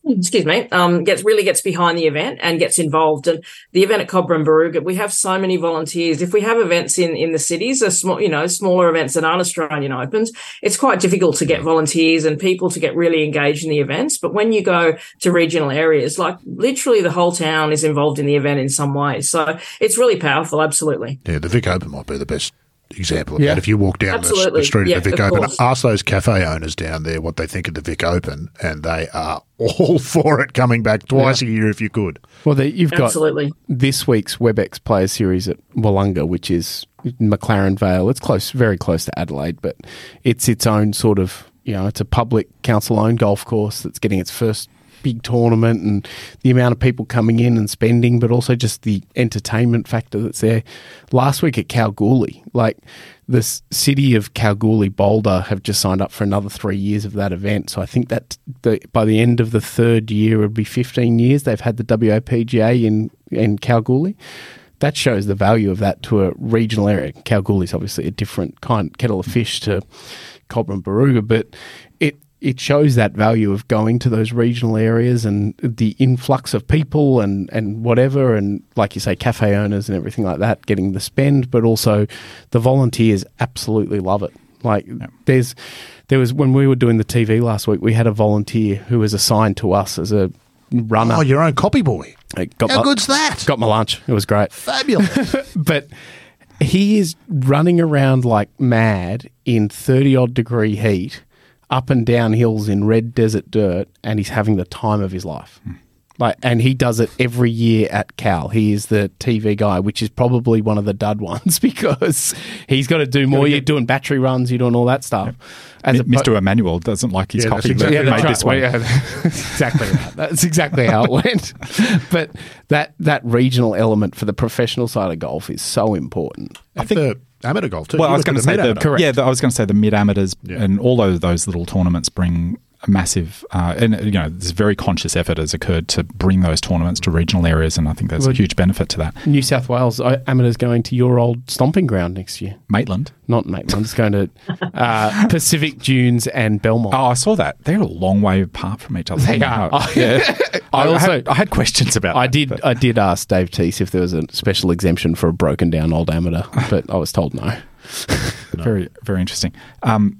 excuse me, um, gets really gets behind the event and gets involved. And the event at Cobram and Barooga, we have so many volunteers. If we have events in in the cities, a small, you know, smaller events that aren't Australian Opens, it's quite difficult to get volunteers and people to get really engaged in the events. But when you go to regional areas, like literally the whole town is involved in the event in some way. So it's really powerful. Absolutely. Yeah, the Vic Open might be the best example of yeah. that. If you walk down the, the, street yeah, of the Vic Open, course. ask those cafe owners down there what they think of the Vic Open, and they are all for it coming back twice yeah. a year if you could. Well, the, you've Absolutely. got this week's WebEx Players Series at Willunga, which is McLaren Vale. It's close, very close to Adelaide, but it's its own sort of, you know, it's a public council owned golf course that's getting its first big tournament and the amount of people coming in and spending, but also just the entertainment factor that's there. Last week at Kalgoorlie, like the city of Kalgoorlie Boulder have just signed up for another three years of that event. So I think that the, by the end of the third year, it would be 15 years they've had the WPGA in, in Kalgoorlie that shows the value of that to a regional area. Kalgoorlie is obviously a different kind kettle of fish to Cobram Barooga, but it it shows that value of going to those regional areas and the influx of people and, and whatever, and like you say, cafe owners and everything like that getting the spend, but also the volunteers absolutely love it. Like yeah. there's there was when we were doing the TV last week, we had a volunteer who was assigned to us as a runner. Oh, your own copy boy. Uh, got How my, good's that? Got my lunch. It was great. Fabulous. but he is running around like mad in 30 odd degree heat up and down hills in red desert dirt, and he's having the time of his life. Hmm. Like, and he does it every year at Cal. He is the TV guy, which is probably one of the dud ones because he's got to do more. You're doing battery runs, you're doing all that stuff. As M- Mr. Emmanuel doesn't like his Yeah, that's coffee exactly made right. this way. Well, yeah, exactly right. That's exactly how it went. But that that regional element for the professional side of golf is so important. I think the amateur golf too. Well, You I was going to say the mid-amateur. yeah, the, I was going to say the mid amateurs Yeah. and all of those little tournaments bring a massive uh, and you know this very conscious effort has occurred to bring those tournaments to regional areas, and I think there's a huge benefit to that. New South Wales uh, amateurs going to your old stomping ground next year. Maitland. Not Maitland. It's going to uh, Pacific Dunes and Belmont. Oh, I saw that. They're a long way apart from each other. They are. Yeah. I, I also- had, I had questions about. I that, did. but- I did ask Dave Teese if there was a special exemption for a broken down old amateur, but I was told no. Very, very interesting. Um,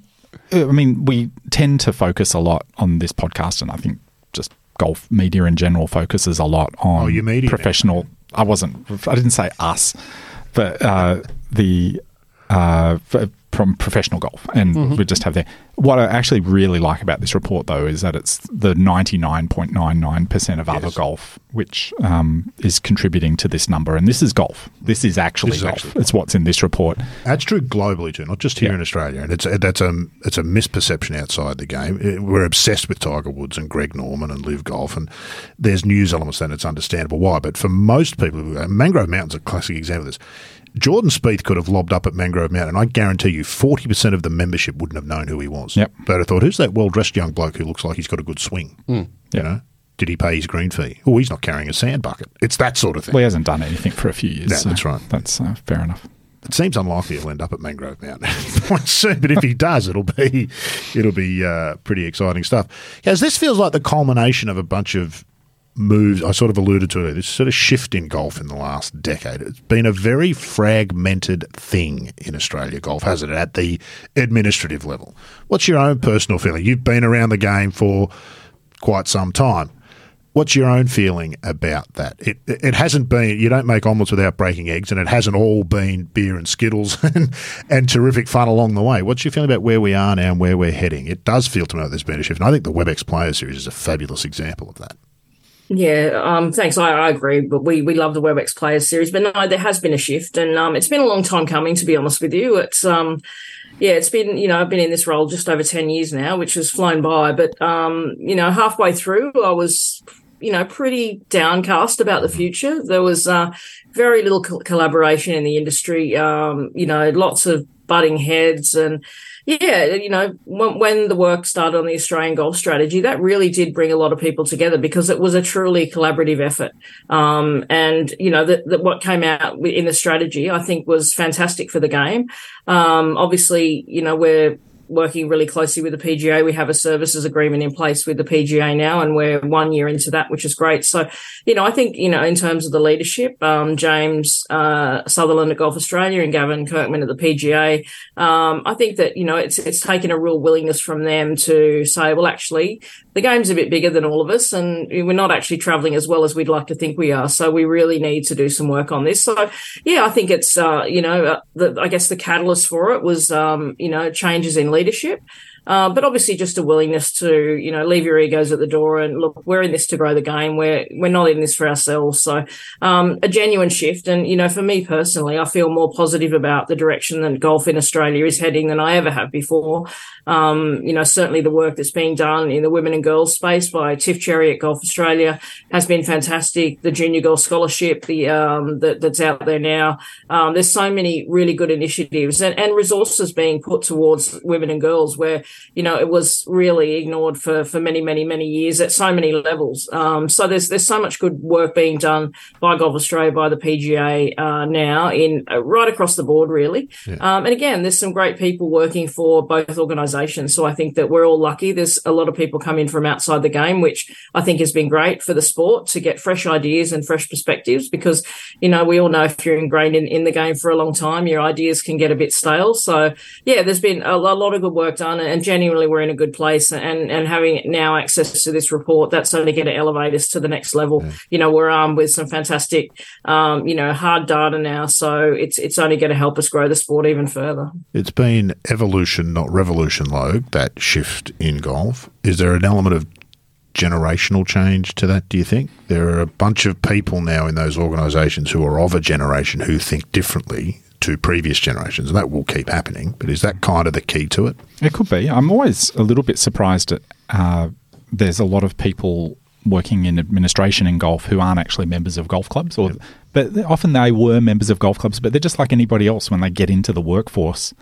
I mean, we tend to focus a lot on this podcast, and I think just golf media in general focuses a lot on Oh, media now. professional. I wasn't. I didn't say us, but uh, the uh, from professional golf, and Mm-hmm. we just have there. What I actually really like about this report, though, is that it's the ninety nine point nine nine percent of other golf which um, is contributing to this number, and this is golf. This is actually This is golf. actually it's what's in this report. That's true globally too, not just here Yeah. in Australia. And it's that's a it's a misperception outside the game. We're obsessed with Tiger Woods and Greg Norman and Live Golf, and there's news elements and it's understandable why. But for most people, uh, Mangrove Mountain's a classic example of this. Jordan Spieth could have lobbed up at Mangrove Mountain. And I guarantee you, forty percent of the membership wouldn't have known who he was. Yep. But I thought, who's that well dressed young bloke who looks like he's got a good swing? You know, did he pay his green fee? Oh, he's not carrying a sand bucket. It's that sort of thing. Well, he hasn't done anything for a few years. No, so that's right. That's uh, fair enough. It seems unlikely he'll end up at Mangrove Mountain quite soon, but if he does, it'll be it'll be uh, pretty exciting stuff. As this feels like the culmination of a bunch of moves. I sort of alluded to it. This sort of shift in golf in the last decade. It's been a very fragmented thing in Australia golf, hasn't it? At the administrative level, what's your own personal feeling? You've been around the game for quite some time. What's your own feeling about that? It it hasn't been you don't make omelets without breaking eggs, and it hasn't all been beer and skittles and, and terrific fun along the way. What's your feeling about where we are now and where we're heading? It does feel to me like there's been a shift, and I think the WebEx Player Series is a fabulous example of that. Yeah, um, thanks. I, I agree, but we we love the WebEx Players Series, but no, there has been a shift, and um, it's been a long time coming. To be honest with you, it's um, yeah, it's been you know I've been in this role just over ten years now, which has flown by. But um, you know, halfway through, I was you know pretty downcast about the future. There was uh, very little co- collaboration in the industry. Um, you know, lots of butting heads and yeah, you know, when, when the work started on the Australian golf strategy, that really did bring a lot of people together because it was a truly collaborative effort. Um, and you know, that what came out in the strategy, I think, was fantastic for the game. Um, obviously, you know, we're working really closely with the PGA. We have a services agreement in place with the PGA now, and we're one year into that, which is great. So, you know, I think, you know, in terms of the leadership, um, James uh, Sutherland at Golf Australia and Gavin Kirkman at the PGA, um, I think that, you know, it's, it's taken a real willingness from them to say, well, actually, the game's a bit bigger than all of us, and we're not actually traveling as well as we'd like to think we are. So we really need to do some work on this. So, yeah, I think it's, uh, you know, uh, the, I guess the catalyst for it was, um, you know, changes in leadership. Uh, but obviously, just a willingness to you know leave your egos at the door and look. We're in this to grow the game. We're we're not in this for ourselves. So um, a genuine shift. And you know, for me personally, I feel more positive about the direction that golf in Australia is heading than I ever have before. Um, you know, certainly the work that's being done in the women and girls space by Tiff Cherry at Golf Australia has been fantastic. The junior golf scholarship, the um, that, that's out there now. Um, there's so many really good initiatives and, and resources being put towards women and girls where you know it was really ignored for for many many many years at so many levels. Um, so there's there's so much good work being done by Golf Australia by the PGA uh, now in uh, right across the board really. Um, and again, there's some great people working for both organisations. So I think that we're all lucky. There's a lot of people come in from outside the game, which I think has been great for the sport to get fresh ideas and fresh perspectives because, you know, we all know if you're ingrained in, in the game for a long time, your ideas can get a bit stale. So yeah, there's been a, lo- lot of good work done and genuinely we're in a good place and, and having now access to this report, that's only going to elevate us to the next level. You know, we're armed with some fantastic, um, you know, hard data now. So it's, it's only going to help us grow the sport even further. It's been evolution, not revolution, Logue, that shift in golf. Is there an element of generational change to that, do you think? There are a bunch of people now in those organisations who are of a generation who think differently to previous generations, and that will keep happening. But is that kind of the key to it? It could be. I'm always a little bit surprised at uh, there's a lot of people working in administration in golf who aren't actually members of golf clubs, or yep. but often they were members of golf clubs, but they're just like anybody else when they get into the workforce.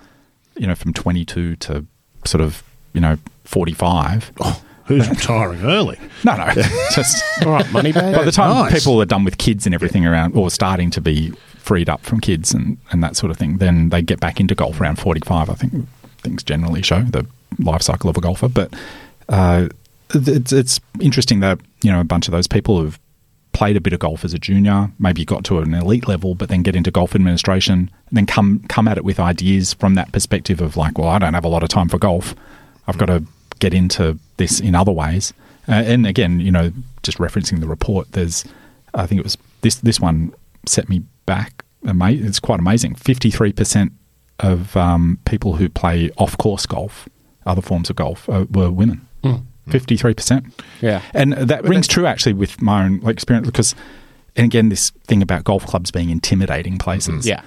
You know, from 22 to sort of you know 45. Oh Who's retiring early? No, no. Just all right, money bag. By the time nice. people are done with kids and everything around, or starting to be freed up from kids and, and that sort of thing, then they get back into golf around 45. I think things generally show the life cycle of a golfer. But uh, it's, it's interesting that, you know, a bunch of those people who've played a bit of golf as a junior, maybe got to an elite level, but then get into golf administration, and then come come at it with ideas from that perspective of like, well, I don't have a lot of time for golf. I've got to get into this in other ways. Uh, and again, you know, just referencing the report, there's, I think it was this this one set me back. It's quite amazing. Fifty three percent of um, people who play off course golf, other forms of golf, uh, were women. Hmm. Fifty three percent. Yeah, and that rings true actually with my own experience because, and again, this thing about golf clubs being intimidating places. Yeah.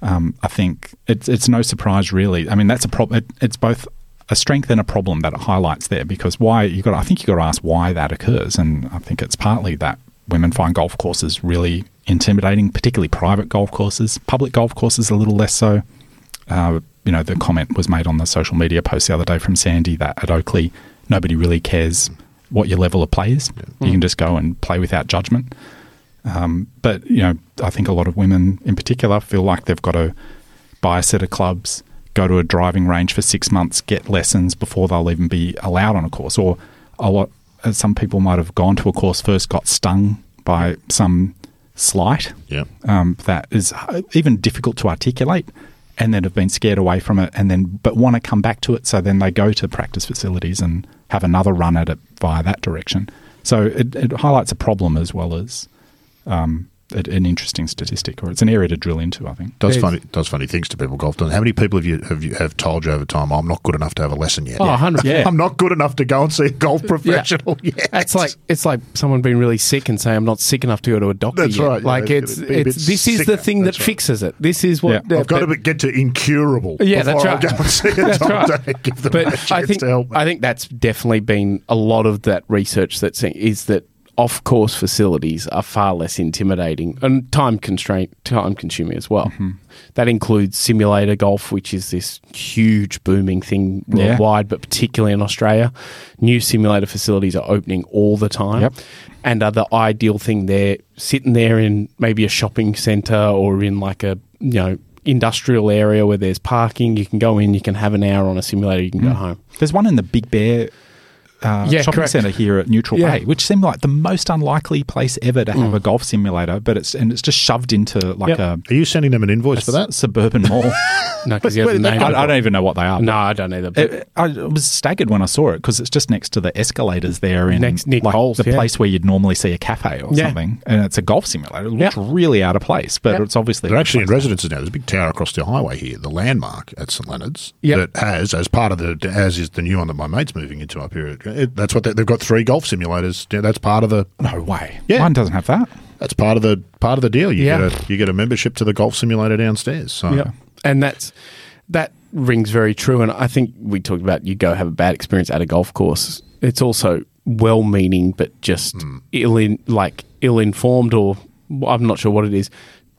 Um, I think it's it's no surprise really. I mean, that's a problem. It, it's both a strength and a problem that it highlights there because why you got I think you got to ask why that occurs and I think it's partly that women find golf courses really intimidating particularly private golf courses public golf courses a little less so uh, you know the comment was made on the social media post the other day from Sandy that at Oakleigh, nobody really cares what your level of play is yeah. you can just go and play without judgment um, but you know I think a lot of women in particular feel like they've got to buy a set of clubs go to a driving range for six months, get lessons before they'll even be allowed on a course. Or a lot, some people might have gone to a course first, got stung by some slight yeah. um, that is uh, even difficult to articulate and then have been scared away from it and then but want to come back to it so then they go to practice facilities and have another run at it via that direction so it, it highlights a problem as well as um, an interesting statistic, or it's an area to drill into. I think does funny does funny things to people. Golf. How many people have you have you have told you over time? I'm not good enough to have a lesson yet. Oh, 100. Yeah, I'm not good enough to go and see a golf professional yeah. yet. It's like it's like someone being really sick and saying I'm not sick enough to go to a doctor. That's yet. right. Like it's, it's this sicker. is the thing that's that right. fixes it. This is what yeah. I've got to get to incurable. Yeah, that's right. I go and see a that's doctor right. give them but I think I think that's definitely been a lot of that research that is that off course facilities are far less intimidating and time constraint time consuming as well. Mm-hmm. That includes simulator golf, which is this huge booming thing worldwide, yeah. but particularly in Australia. New simulator facilities are opening all the time. Yep. And are the ideal thing there sitting there in maybe a shopping centre or in like a you know industrial area where there's parking. You can go in, you can have an hour on a simulator, you can mm. go home. There's one in the Big Bear uh, yeah, shopping centre here at Neutral yeah. Bay, which seemed like the most unlikely place ever to have mm. a golf simulator. But it's and it's just shoved into like yep. a. Are you sending them an invoice for that suburban mall? no, because I, I, don't even know what they are. No, I don't either. It, I was staggered when I saw it because it's just next to the escalators there in next, Nick like Holes, the yeah. place where you'd normally see a cafe or something, and it's a golf simulator. It looks really out of place, but it's obviously they're actually in residences now. There's a big tower across the highway here, the landmark at St Leonard's, that has as part of the as is the new one that my mate's moving into up here. It, that's what they, they've got three golf simulators. Yeah, that's part of the. No way. Yeah, mine doesn't have that. That's part of the part of the deal. You yeah. get a you get a membership to the golf simulator downstairs. So. Yeah, and that's that rings very true. And I think we talked about you go have a bad experience at a golf course. It's also well meaning, but just mm. ill in like ill informed, or I'm not sure what it is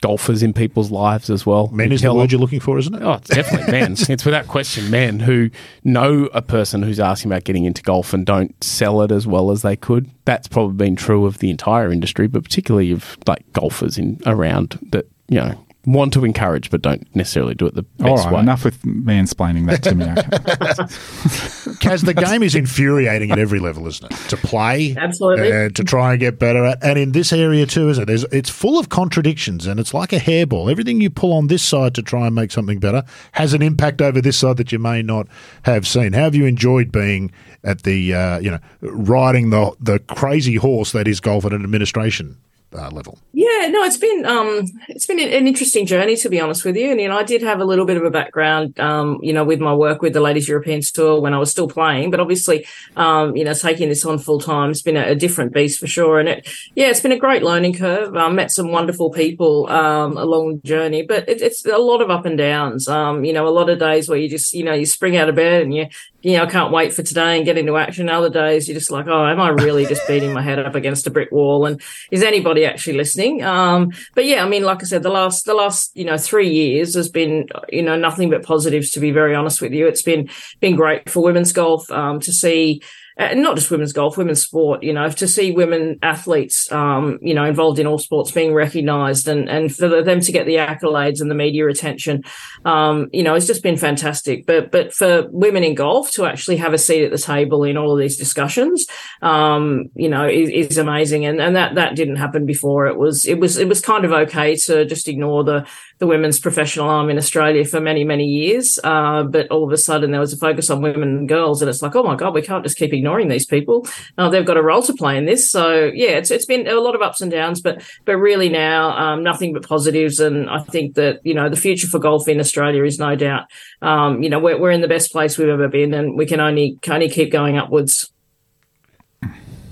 golfers in people's lives as well. Men is the word you're looking for, isn't it? Oh, it's definitely men. it's without question men who know a person who's asking about getting into golf and don't sell it as well as they could. That's probably been true of the entire industry, but particularly of like golfers in around that, you know, want to encourage but don't necessarily do it the best All right, way. Enough with mansplaining that to me. Kaz, the game is infuriating at every level, isn't it? To play, absolutely, uh, to try and get better at, and in this area too, isn't it? There's, it's full of contradictions, and it's like a hairball. Everything you pull on this side to try and make something better has an impact over this side that you may not have seen. How have you enjoyed being at the, uh, you know, riding the the crazy horse that is golf and an administration uh, level? Yeah, no, it's been um, it's been an interesting journey to be honest with you. And you know, I did have a little bit of a background, um, you know, with my work with the Ladies European Tour when I was still playing. But obviously, um, you know, taking this on full time it's been a, a, different beast for sure. And it, yeah, it's been a great learning curve. I met some wonderful people um, along the journey, but it, it's a lot of up and downs. Um, you know, a lot of days where you just, you know, you spring out of bed and you you know, can't wait for today and get into action. Other days, you're just like, oh, am I really just beating my head up against a brick wall? And is anybody actually listening? Um, but yeah, I mean, like I said, the last, the last, you know, three years has been, you know, nothing but positives. To be very honest with you, it's been been great for women's golf um, to see and not just women's golf, women's sport, you know, to see women athletes, um, you know, involved in all sports being recognised and, and for them to get the accolades and the media attention, um, you know, it's just been fantastic. But, but for women in golf to actually have a seat at the table in all of these discussions, um, you know, is, is amazing. And, and that, that didn't happen before. It was, it was, it was kind of okay to just ignore the, the women's professional arm in Australia for many, many years. Uh, but all of a sudden there was a focus on women and girls. And it's like, oh my God, we can't just keep ignoring these people. Uh, they've got a role to play in this. So yeah, it's, it's been a lot of ups and downs, but, but really now, um, nothing but positives. And I think that, you know, the future for golf in Australia is no doubt, um, you know, we're, we're in the best place we've ever been and we can only, can only keep going upwards.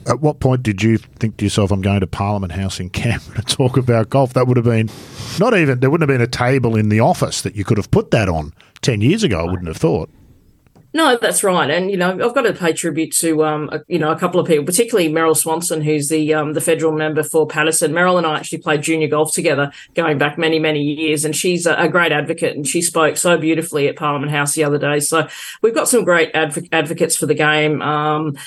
At what point did you think to yourself, I'm going to Parliament House in Canberra to talk about golf? That would have been not even, there wouldn't have been a table in the office that you could have put that on 10 years ago, I wouldn't have thought. No, that's right, and you know I've got to pay tribute to um, a, you know a couple of people, particularly Meryl Swanson, who's the um, the federal member for Paterson. Meryl and I actually played junior golf together, going back many many years, and she's a, a great advocate, and she spoke so beautifully at Parliament House the other day. So we've got some great adv- advocates for the game. Um,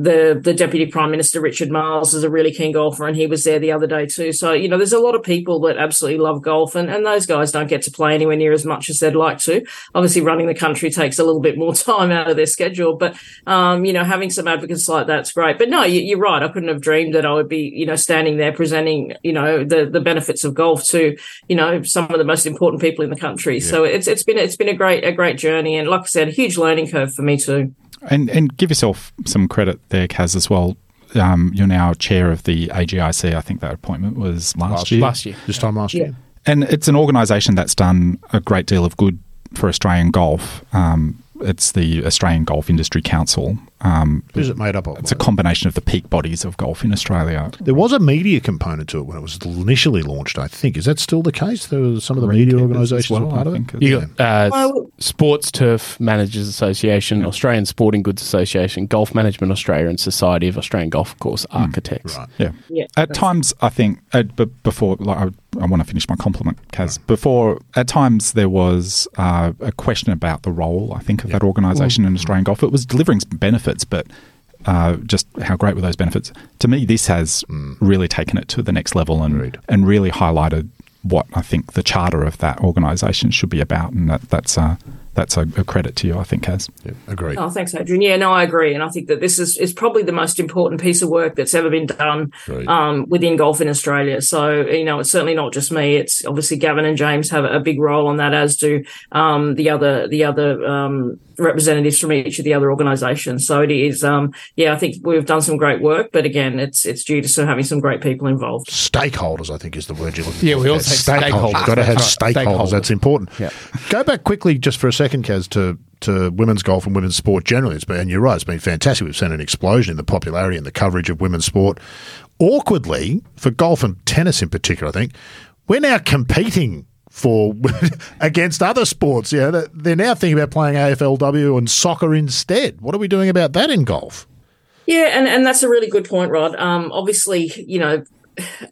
the the deputy prime minister Richard Marles is a really keen golfer, and he was there the other day too. So you know, there's a lot of people that absolutely love golf, and and those guys don't get to play anywhere near as much as they'd like to. Obviously, running the country takes a little bit more time out of their schedule, but um, you know, having some advocates like that's great. But no, you, are right. I couldn't have dreamed that I would be you know standing there presenting you know the the benefits of golf to you know some of the most important people in the country. Yeah. So it's it's been it's been a great a great journey, and like I said, a huge learning curve for me too. And and give yourself some credit there, Kaz, as well. Um, you're now chair of the AGIC. I think that appointment was last, last year. Last year. This time last yeah. year. And it's an organisation that's done a great deal of good for Australian golf. Um, it's the Australian Golf Industry Council. Um, Who's it made up of? It's a combination of the peak bodies of golf in Australia. There was a media component to it when it was initially launched. I think is that still the case? There were some of the media organisations well, part of it. You got uh, Sports Turf Managers Association, yeah. Australian Sporting Goods Association, Golf Management Australia, and Society of Australian Golf Course hmm. Architects. Mm, right. Yeah. yeah. At times, I think, uh, before like, I, I, want to finish my compliment, Kaz. Right. Before, at times there was uh, a question about the role. I think of that organisation well, in Australian golf. It was delivering benefits benefits, but uh, just how great were those benefits? To me, this has mm. really taken it to the next level and and really highlighted what I think the charter of that organisation should be about, and that, that's uh, that's a, a, credit to you, I think, Kaz. Yeah, agree. Oh, thanks, Adrian. Yeah, no, I agree, and I think that this is is probably the most important piece of work that's ever been done um, within golf in Australia. So you know, it's certainly not just me. It's obviously Gavin and James have a big role on that, as do um, the other the other um, representatives from each of the other organisations. So it is, um, yeah, I think we've done some great work, but again, it's it's due to having some great people involved. Stakeholders, I think, is the word you're looking for. Yeah, we also stakeholders. stakeholders. Got to have stakeholders. stakeholders. That's important. Yeah. Go back quickly just for a second second, Kaz, to to women's golf and women's sport generally. It's been, and you're right, it's been fantastic. We've seen an explosion in the popularity and the coverage of women's sport. Awkwardly, for golf and tennis in particular, I think we're now competing for against other sports. Yeah, they're now thinking about playing AFLW and soccer instead. What are we doing about that in golf? Yeah, and, and that's a really good point, Rod. Um, obviously, you know,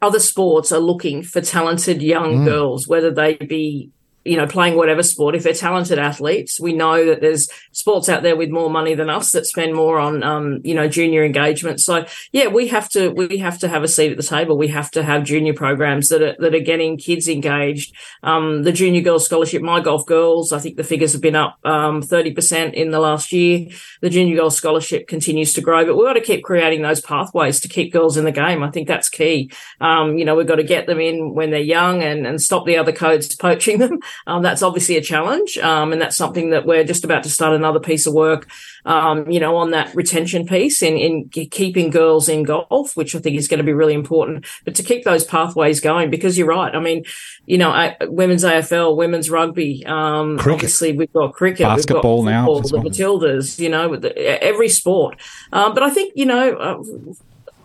other sports are looking for talented young mm. girls, whether they be you know, playing whatever sport, if they're talented athletes, we know that there's sports out there with more money than us that spend more on, um, you know, junior engagement. So yeah, we have to, we have to have a seat at the table. We have to have junior programs that are, that are getting kids engaged. Um, the junior girls scholarship, my golf girls, I think the figures have been up, um, 30% in the last year. The junior girls scholarship continues to grow, but we've got to keep creating those pathways to keep girls in the game. I think that's key. Um, you know, we've got to get them in when they're young and, and stop the other codes poaching them. Um, that's obviously a challenge. Um, and that's something that we're just about to start another piece of work, um, you know, on that retention piece in, in keeping girls in golf, which I think is going to be really important, but to keep those pathways going, because you're right. I mean, you know, I, women's AFL, women's rugby, um, obviously we've got cricket, basketball we've got football, now, the Matildas, you know, every sport. Um, but I think, you know, uh,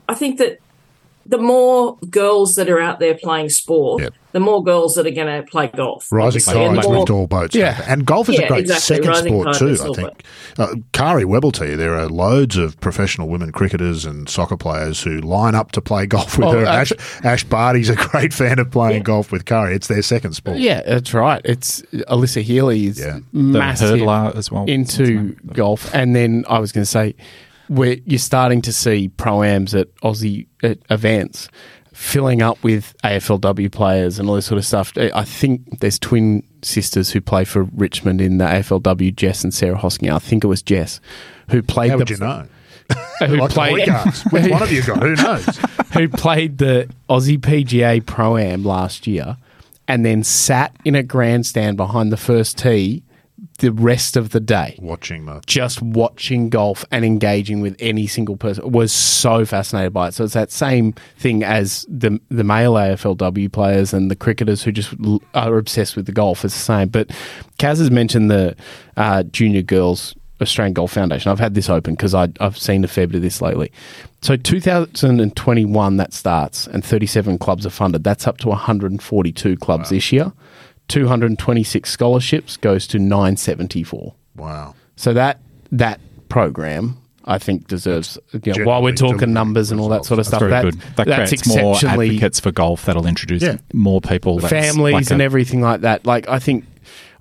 I think that the more girls that are out there playing sport, yep. the more girls that are going to play golf. Rising tides lift all boats. Yeah. And golf is yeah, a great exactly. second Rising sport too, I think. Uh, Karrie Webb will tell you there are loads of professional women cricketers and soccer players who line up to play golf with oh, her. Ash, Ash Barty's a great fan of playing yeah. golf with Karrie. It's their second sport. Yeah, that's right. It's Alyssa Healy is yeah. massive as well into golf. And then I was going to say – where you're starting to see proams at Aussie at events filling up with AFLW players and all this sort of stuff. I think there's twin sisters who play for Richmond in the AFLW, Jess and Sarah Hosking. I think it was Jess who played. How the, would you know? Who like played? Which one of you got? Who knows? who played the Aussie PGA Pro Am last year, and then sat in a grandstand behind the first tee the rest of the day watching the just watching golf and engaging with any single person was so fascinated by it. So it's that same thing as the the male AFLW players and the cricketers who just are obsessed with the golf. It's the same. But Kaz has mentioned the uh, junior girls Australian Golf Foundation. I've had this open because I've seen a fair bit of this lately. So 2021 that starts and 37 clubs are funded. That's up to 142 clubs wow. this year. 226 scholarships goes to 974. Wow. So that that program I think deserves you know, while we're talking numbers and all that sort of stuff. That, good. that that's creates more advocates for golf. That'll introduce yeah. more people, families, like a, and everything like that. Like I think,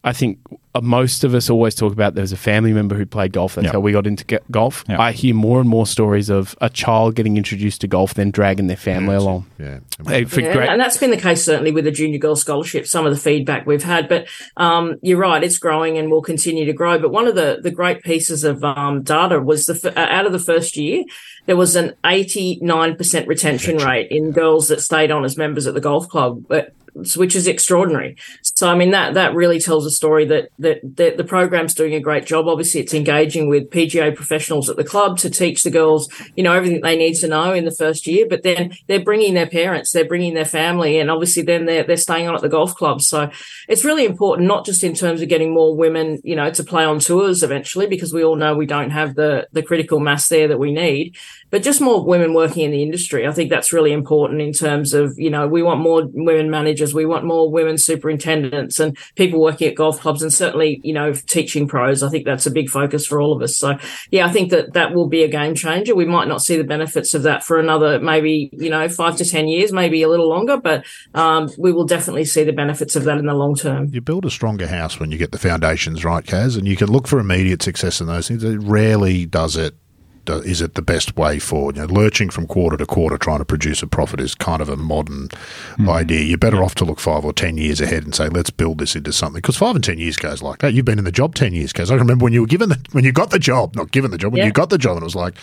I think most of us always talk about there's a family member who played golf. That's yep. how we got into golf. Yep. I hear more and more stories of a child getting introduced to golf, then dragging their family yeah, along. Yeah, yeah great- and that's been the case certainly with the junior girl scholarship. Some of the feedback we've had, but um, you're right, it's growing and will continue to grow. But one of the the great pieces of um, data was the uh, out of the first year, there was an 89% retention rate in girls that stayed on as members at the golf club. Uh, but which is extraordinary. So, I mean, that that really tells a story that, that that the program's doing a great job. Obviously, it's engaging with PGA professionals at the club to teach the girls, you know, everything they need to know in the first year. But then they're bringing their parents, they're bringing their family, and obviously then they're they're staying on at the golf club. So, it's really important, not just in terms of getting more women, you know, to play on tours eventually, because we all know we don't have the the critical mass there that we need, but just more women working in the industry. I think that's really important in terms of, you know, we want more women managers, we want more women superintendents and people working at golf clubs and certainly, you know, teaching pros. I think that's a big focus for all of us. So, yeah, I think that that will be a game changer. We might not see the benefits of that for another maybe, you know, five to 10 years, maybe a little longer, but um, we will definitely see the benefits of that in the long term. You build a stronger house when you get the foundations right, Kaz, and you can look for immediate success in those things. It rarely does it is it the best way forward? You know, lurching from quarter to quarter trying to produce a profit is kind of a modern mm. idea. You're better off to look five or ten years ahead and say, let's build this into something. Because five and ten years goes like that. You've been in the job ten years, because I remember when you were given the when you got the job, not given the job, when yeah. you got the job, and it was like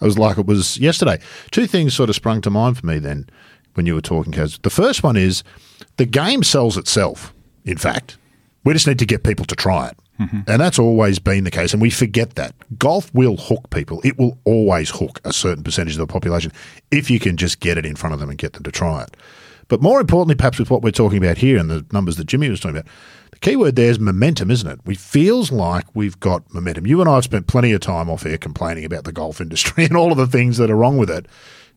it was like it was yesterday. Two things sort of sprung to mind for me then when you were talking, Kaz. The first one is the game sells itself. In fact, we just need to get people to try it. Mm-hmm. And that's always been the case. And we forget that. Golf will hook people. It will always hook a certain percentage of the population if you can just get it in front of them and get them to try it. But more importantly, perhaps with what we're talking about here and the numbers that Jimmy was talking about, the key word there is momentum, isn't it? We feels like we've got momentum. You and I have spent plenty of time off air complaining about the golf industry and all of the things that are wrong with it. it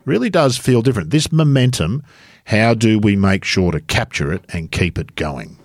really does feel different. This momentum, how do we make sure to capture it and keep it going?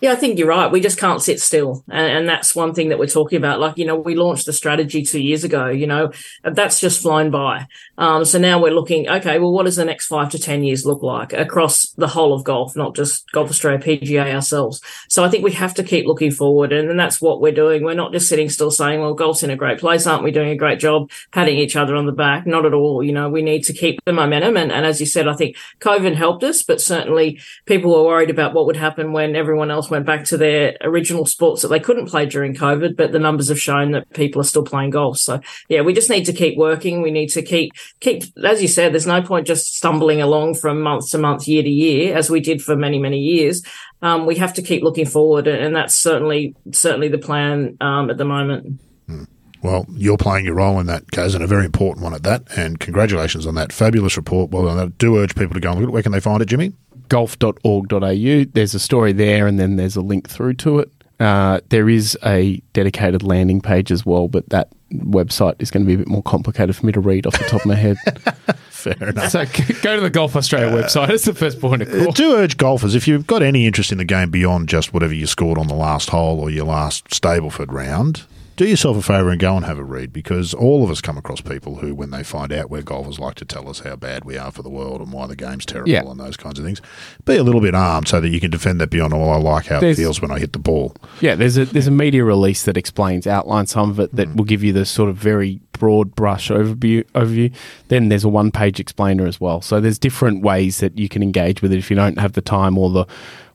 Yeah, I think you're right. We just can't sit still. And, and, that's one thing that we're talking about. Like, you know, we launched the strategy two years ago, you know, that's just flown by. Um, so now we're looking, okay, well, what does the next five to 10 years look like across the whole of golf, not just Golf Australia PGA ourselves? So I think we have to keep looking forward. And, and that's what we're doing. We're not just sitting still saying, well, golf's in a great place. Aren't we doing a great job patting each other on the back? Not at all. You know, we need to keep the momentum. And, and as you said, I think COVID helped us, but certainly people were worried about what would happen when everyone else golf went back to their original sports that they couldn't play during COVID, but the numbers have shown that people are still playing golf. So yeah, we just need to keep working. We need to keep keep, as you said, there's no point just stumbling along from month to month, year to year, as we did for many many years. Um, we have to keep looking forward, and that's certainly certainly the plan um, at the moment. Hmm. Well, you're playing your role in that, Kaz, and a very important one at that. And congratulations on that fabulous report. Well, I do urge people to go and look at it. Where can they find it, Jimmy? golf.org.au. There's a story there, and then there's a link through to it. Uh, there is a dedicated landing page as well, but that website is going to be a bit more complicated for me to read off the top of my head. Fair enough. So go to the Golf Australia uh, website. It's the first point of call. Do urge golfers, if you've got any interest in the game beyond just whatever you scored on the last hole or your last Stableford round, do yourself a favour and go and have a read because all of us come across people who, when they find out where golfers like to tell us how bad we are for the world and why the game's terrible yeah. and those kinds of things, be a little bit armed so that you can defend that beyond all. I like how there's, it feels when I hit the ball. Yeah, there's a there's a media release that explains, outlines some of it that mm. will give you the sort of very broad brush overview. Overview. Then there's a one page explainer as well. So there's different ways that you can engage with it if you don't have the time or the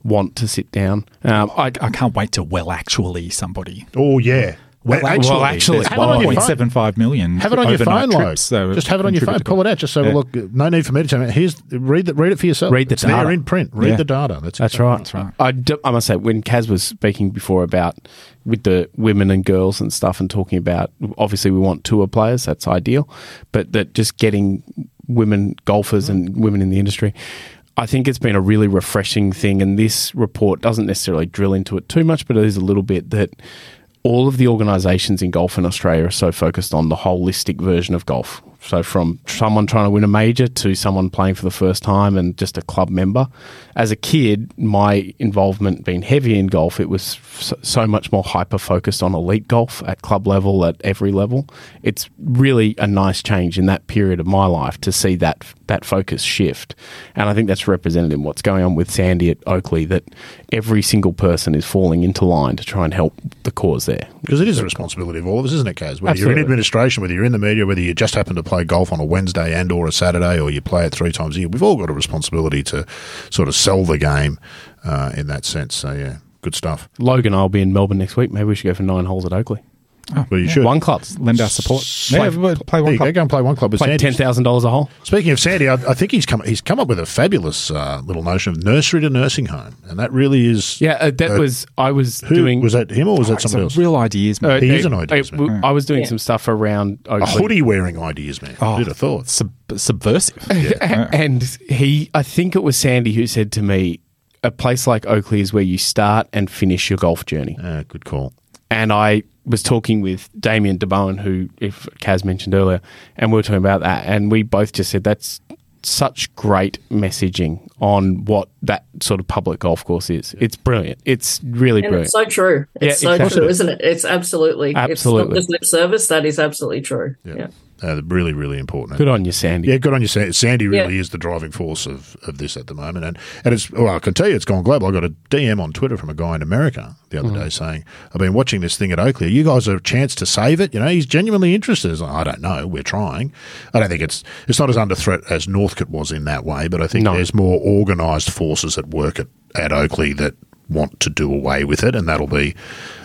want to sit down. Um, I, I, can't wait to well actually somebody. Oh yeah, well, actually, well, actually, one point seven five million. Have it on your phone, like. Just have it on your phone. Pull it out. Just so yeah. look. No need for me to tell you. Here's read the, read it for yourself. Read the it's data. there in print. Read yeah. the data. That's that's right. That's right. I, do, I must say, when Kaz was speaking before about with the women and girls and stuff, and talking about obviously we want tour players. That's ideal, but that just getting women golfers and women in the industry. I think it's been a really refreshing thing, and this report doesn't necessarily drill into it too much, but it is a little bit that all of the organisations in golf in Australia are so focused on the holistic version of golf. So from someone trying to win a major to someone playing for the first time and just a club member. As a kid, my involvement being heavy in golf, it was so much more hyper focused on elite golf at club level, at every level. It's really a nice change in that period of my life to see that that focus shift. And I think that's represented in what's going on with Sandy at Oakleigh that every single person is falling into line to try and help the cause there. Because it is a responsibility of all of us, isn't it, Kaz? Whether Absolutely. you're in administration, whether you're in the media, whether you just happen to play golf on a Wednesday and or a Saturday, or you play it three times a year, we've all got a responsibility to sort of sell the game uh, in that sense. So, yeah, good stuff. Logan, I'll be in Melbourne next week. Maybe we should go for nine holes at Oakleigh. Oh, well, you should. One club. Lend our support. Play, yeah, play one club. Go, go and play one club with play $10,000 a hole. Speaking of Sandy, I, I, think he's come he's come up with a fabulous uh, little notion of nursery to nursing home. And that really is. Yeah, uh, that uh, was, I was who, doing. Was that him or was oh, that somebody else? Real ideas, man. Uh, he is an ideas man. I was doing yeah. some stuff around. Oakleigh. A hoodie wearing ideas man. Oh, Who'd have thought? Sub- subversive. Yeah. and he, I think it was Sandy who said to me, a place like Oakleigh is where you start and finish your golf journey. Uh, good call. And I was talking with Damien DeBowen, who, if Kaz mentioned earlier, and we were talking about that, and we both just said that's such great messaging on what that sort of public golf course is. It's brilliant. It's really and brilliant. It's so true. It's yeah, so exactly. true, isn't it? It's absolutely, absolutely. It's not just lip service. That is absolutely true. Yeah. yeah. Uh, really, really important. Good on you, Sandy. Yeah, good on you, Sandy. Sandy really yeah. is the driving force of, of this at the moment, and and it's well, I can tell you, it's gone global. I got a DM on Twitter from a guy in America the other mm. day saying, "I've been watching this thing at Oakleigh. You guys have a chance to save it. You know, he's genuinely interested." Like, I don't know. We're trying. I don't think it's it's not as under threat as Northcote was in that way, but I think no. there's more organised forces at work at, at Oakleigh that want to do away with it, and that'll be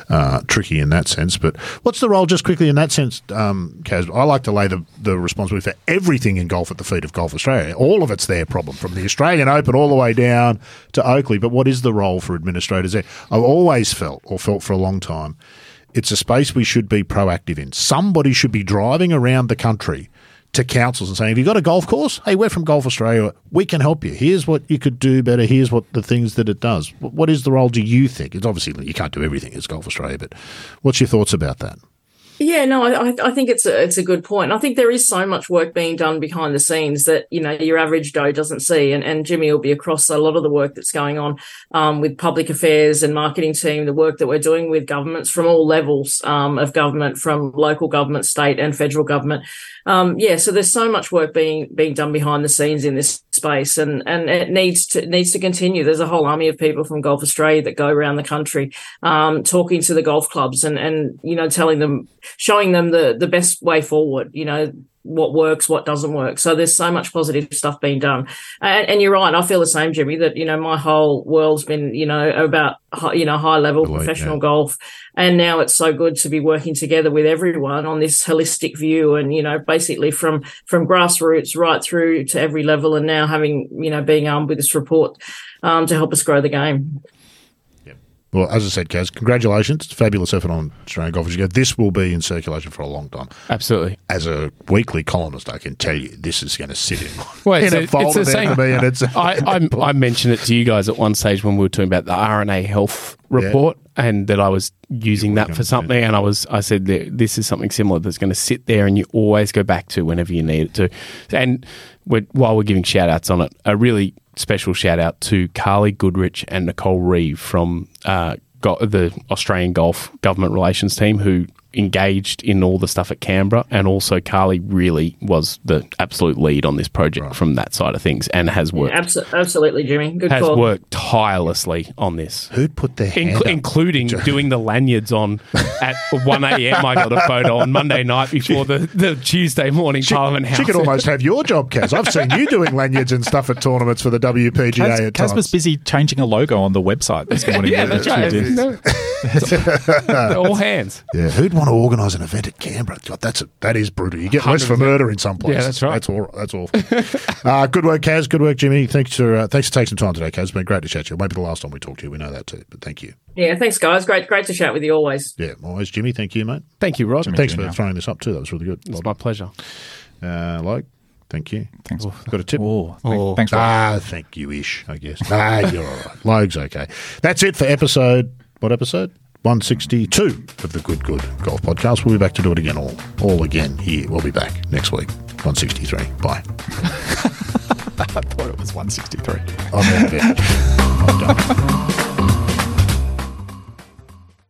uh, tricky in that sense. But what's the role, just quickly in that sense, um, Kaz? I like to lay the, the responsibility for everything in golf at the feet of Golf Australia. All of it's their problem, from the Australian Open all the way down to Oakleigh. But what is the role for administrators there? I've always felt, or felt for a long time, it's a space we should be proactive in. Somebody should be driving around the country to councils and saying, "Have you got a golf course? Hey, we're from Golf Australia. We can help you. Here's what you could do better. Here's what the things that it does. What is the role? Do you think? It's obviously you can't do everything as Golf Australia, but what's your thoughts about that? Yeah, no, I, I think it's a it's a good point. I think there is so much work being done behind the scenes that you know your average Joe doesn't see, and, and Jimmy will be across a lot of the work that's going on um, with public affairs and marketing team, the work that we're doing with governments from all levels um, of government, from local government, state, and federal government. Um, yeah, so there's so much work being being done behind the scenes in this space, and and it needs to needs to continue. There's a whole army of people from Golf Australia that go around the country, um, talking to the golf clubs and and you know telling them showing them the the best way forward. You know, what works, what doesn't work. So there's so much positive stuff being done. And, and, you're right. I feel the same, Jimmy, that, you know, my whole world's been, you know, about, you know, high level professional golf. And now it's so good to be working together with everyone on this holistic view and, you know, basically from, from grassroots right through to every level and now having, you know, being armed with this report um, to help us grow the game. Well, as I said, Kaz, congratulations. Fabulous effort on Australian Golf. This will be in circulation for a long time. Absolutely. As a weekly columnist, I can tell you this is going to sit in, well, in a, a folder it's the same. Me and it's I, I, I, mentioned it to you guys at one stage when we were talking about the RNA health report yeah. and that I was using that for something. And I was, I said, this is something similar that's going to sit there and you always go back to whenever you need it to. And we're, while we're giving shout outs on it, a really special shout out to Carly Goodrich and Nicole Reeve from uh, the Australian Golf Government Relations Team, who engaged in all the stuff at Canberra, and also Carly really was the absolute lead on this project right. from that side of things, and has worked yeah, abso- absolutely, Jimmy. Good has call. worked tirelessly on this. Who'd put their hand including doing the lanyards on at one a.m. I got a photo on Monday night before the, the Tuesday morning she, Parliament House. She could almost have your job, Kaz. I've seen you doing lanyards and stuff at tournaments for the WPGA. Kaz, at Kaz was busy changing a logo on the website this morning. yeah, that's right. No. all hands. Yeah, who'd want to organise an event at Canberra. God, that's a, that is brutal. You get 100%. for murder in some places. Yeah, that's right. That's all. That's awful. uh, good work, Kaz. Good work, Jimmy. Thanks for uh, thanks for taking some time today, Kaz. It's been great to chat to you. Maybe the last time we talked to you. We know that too, but thank you. Yeah, thanks, guys. Great, great to chat with you always. Yeah, always, Jimmy. Thank you, mate. Thank you, Rod. Jimmy thanks for throwing this up too. That was really good. It's my pleasure. Uh, like. Thank you. Thanks. Oh, Got a tip? Oh, oh. thanks. Ah, thank you, ish. I guess. ah, you're all right. Logue's okay. That's it for episode. What episode? 162 of the Good Good Golf Podcast. We'll be back to do it again, all, all again here. We'll be back next week. 163. Bye. I thought it was 163. I'm, I'm done.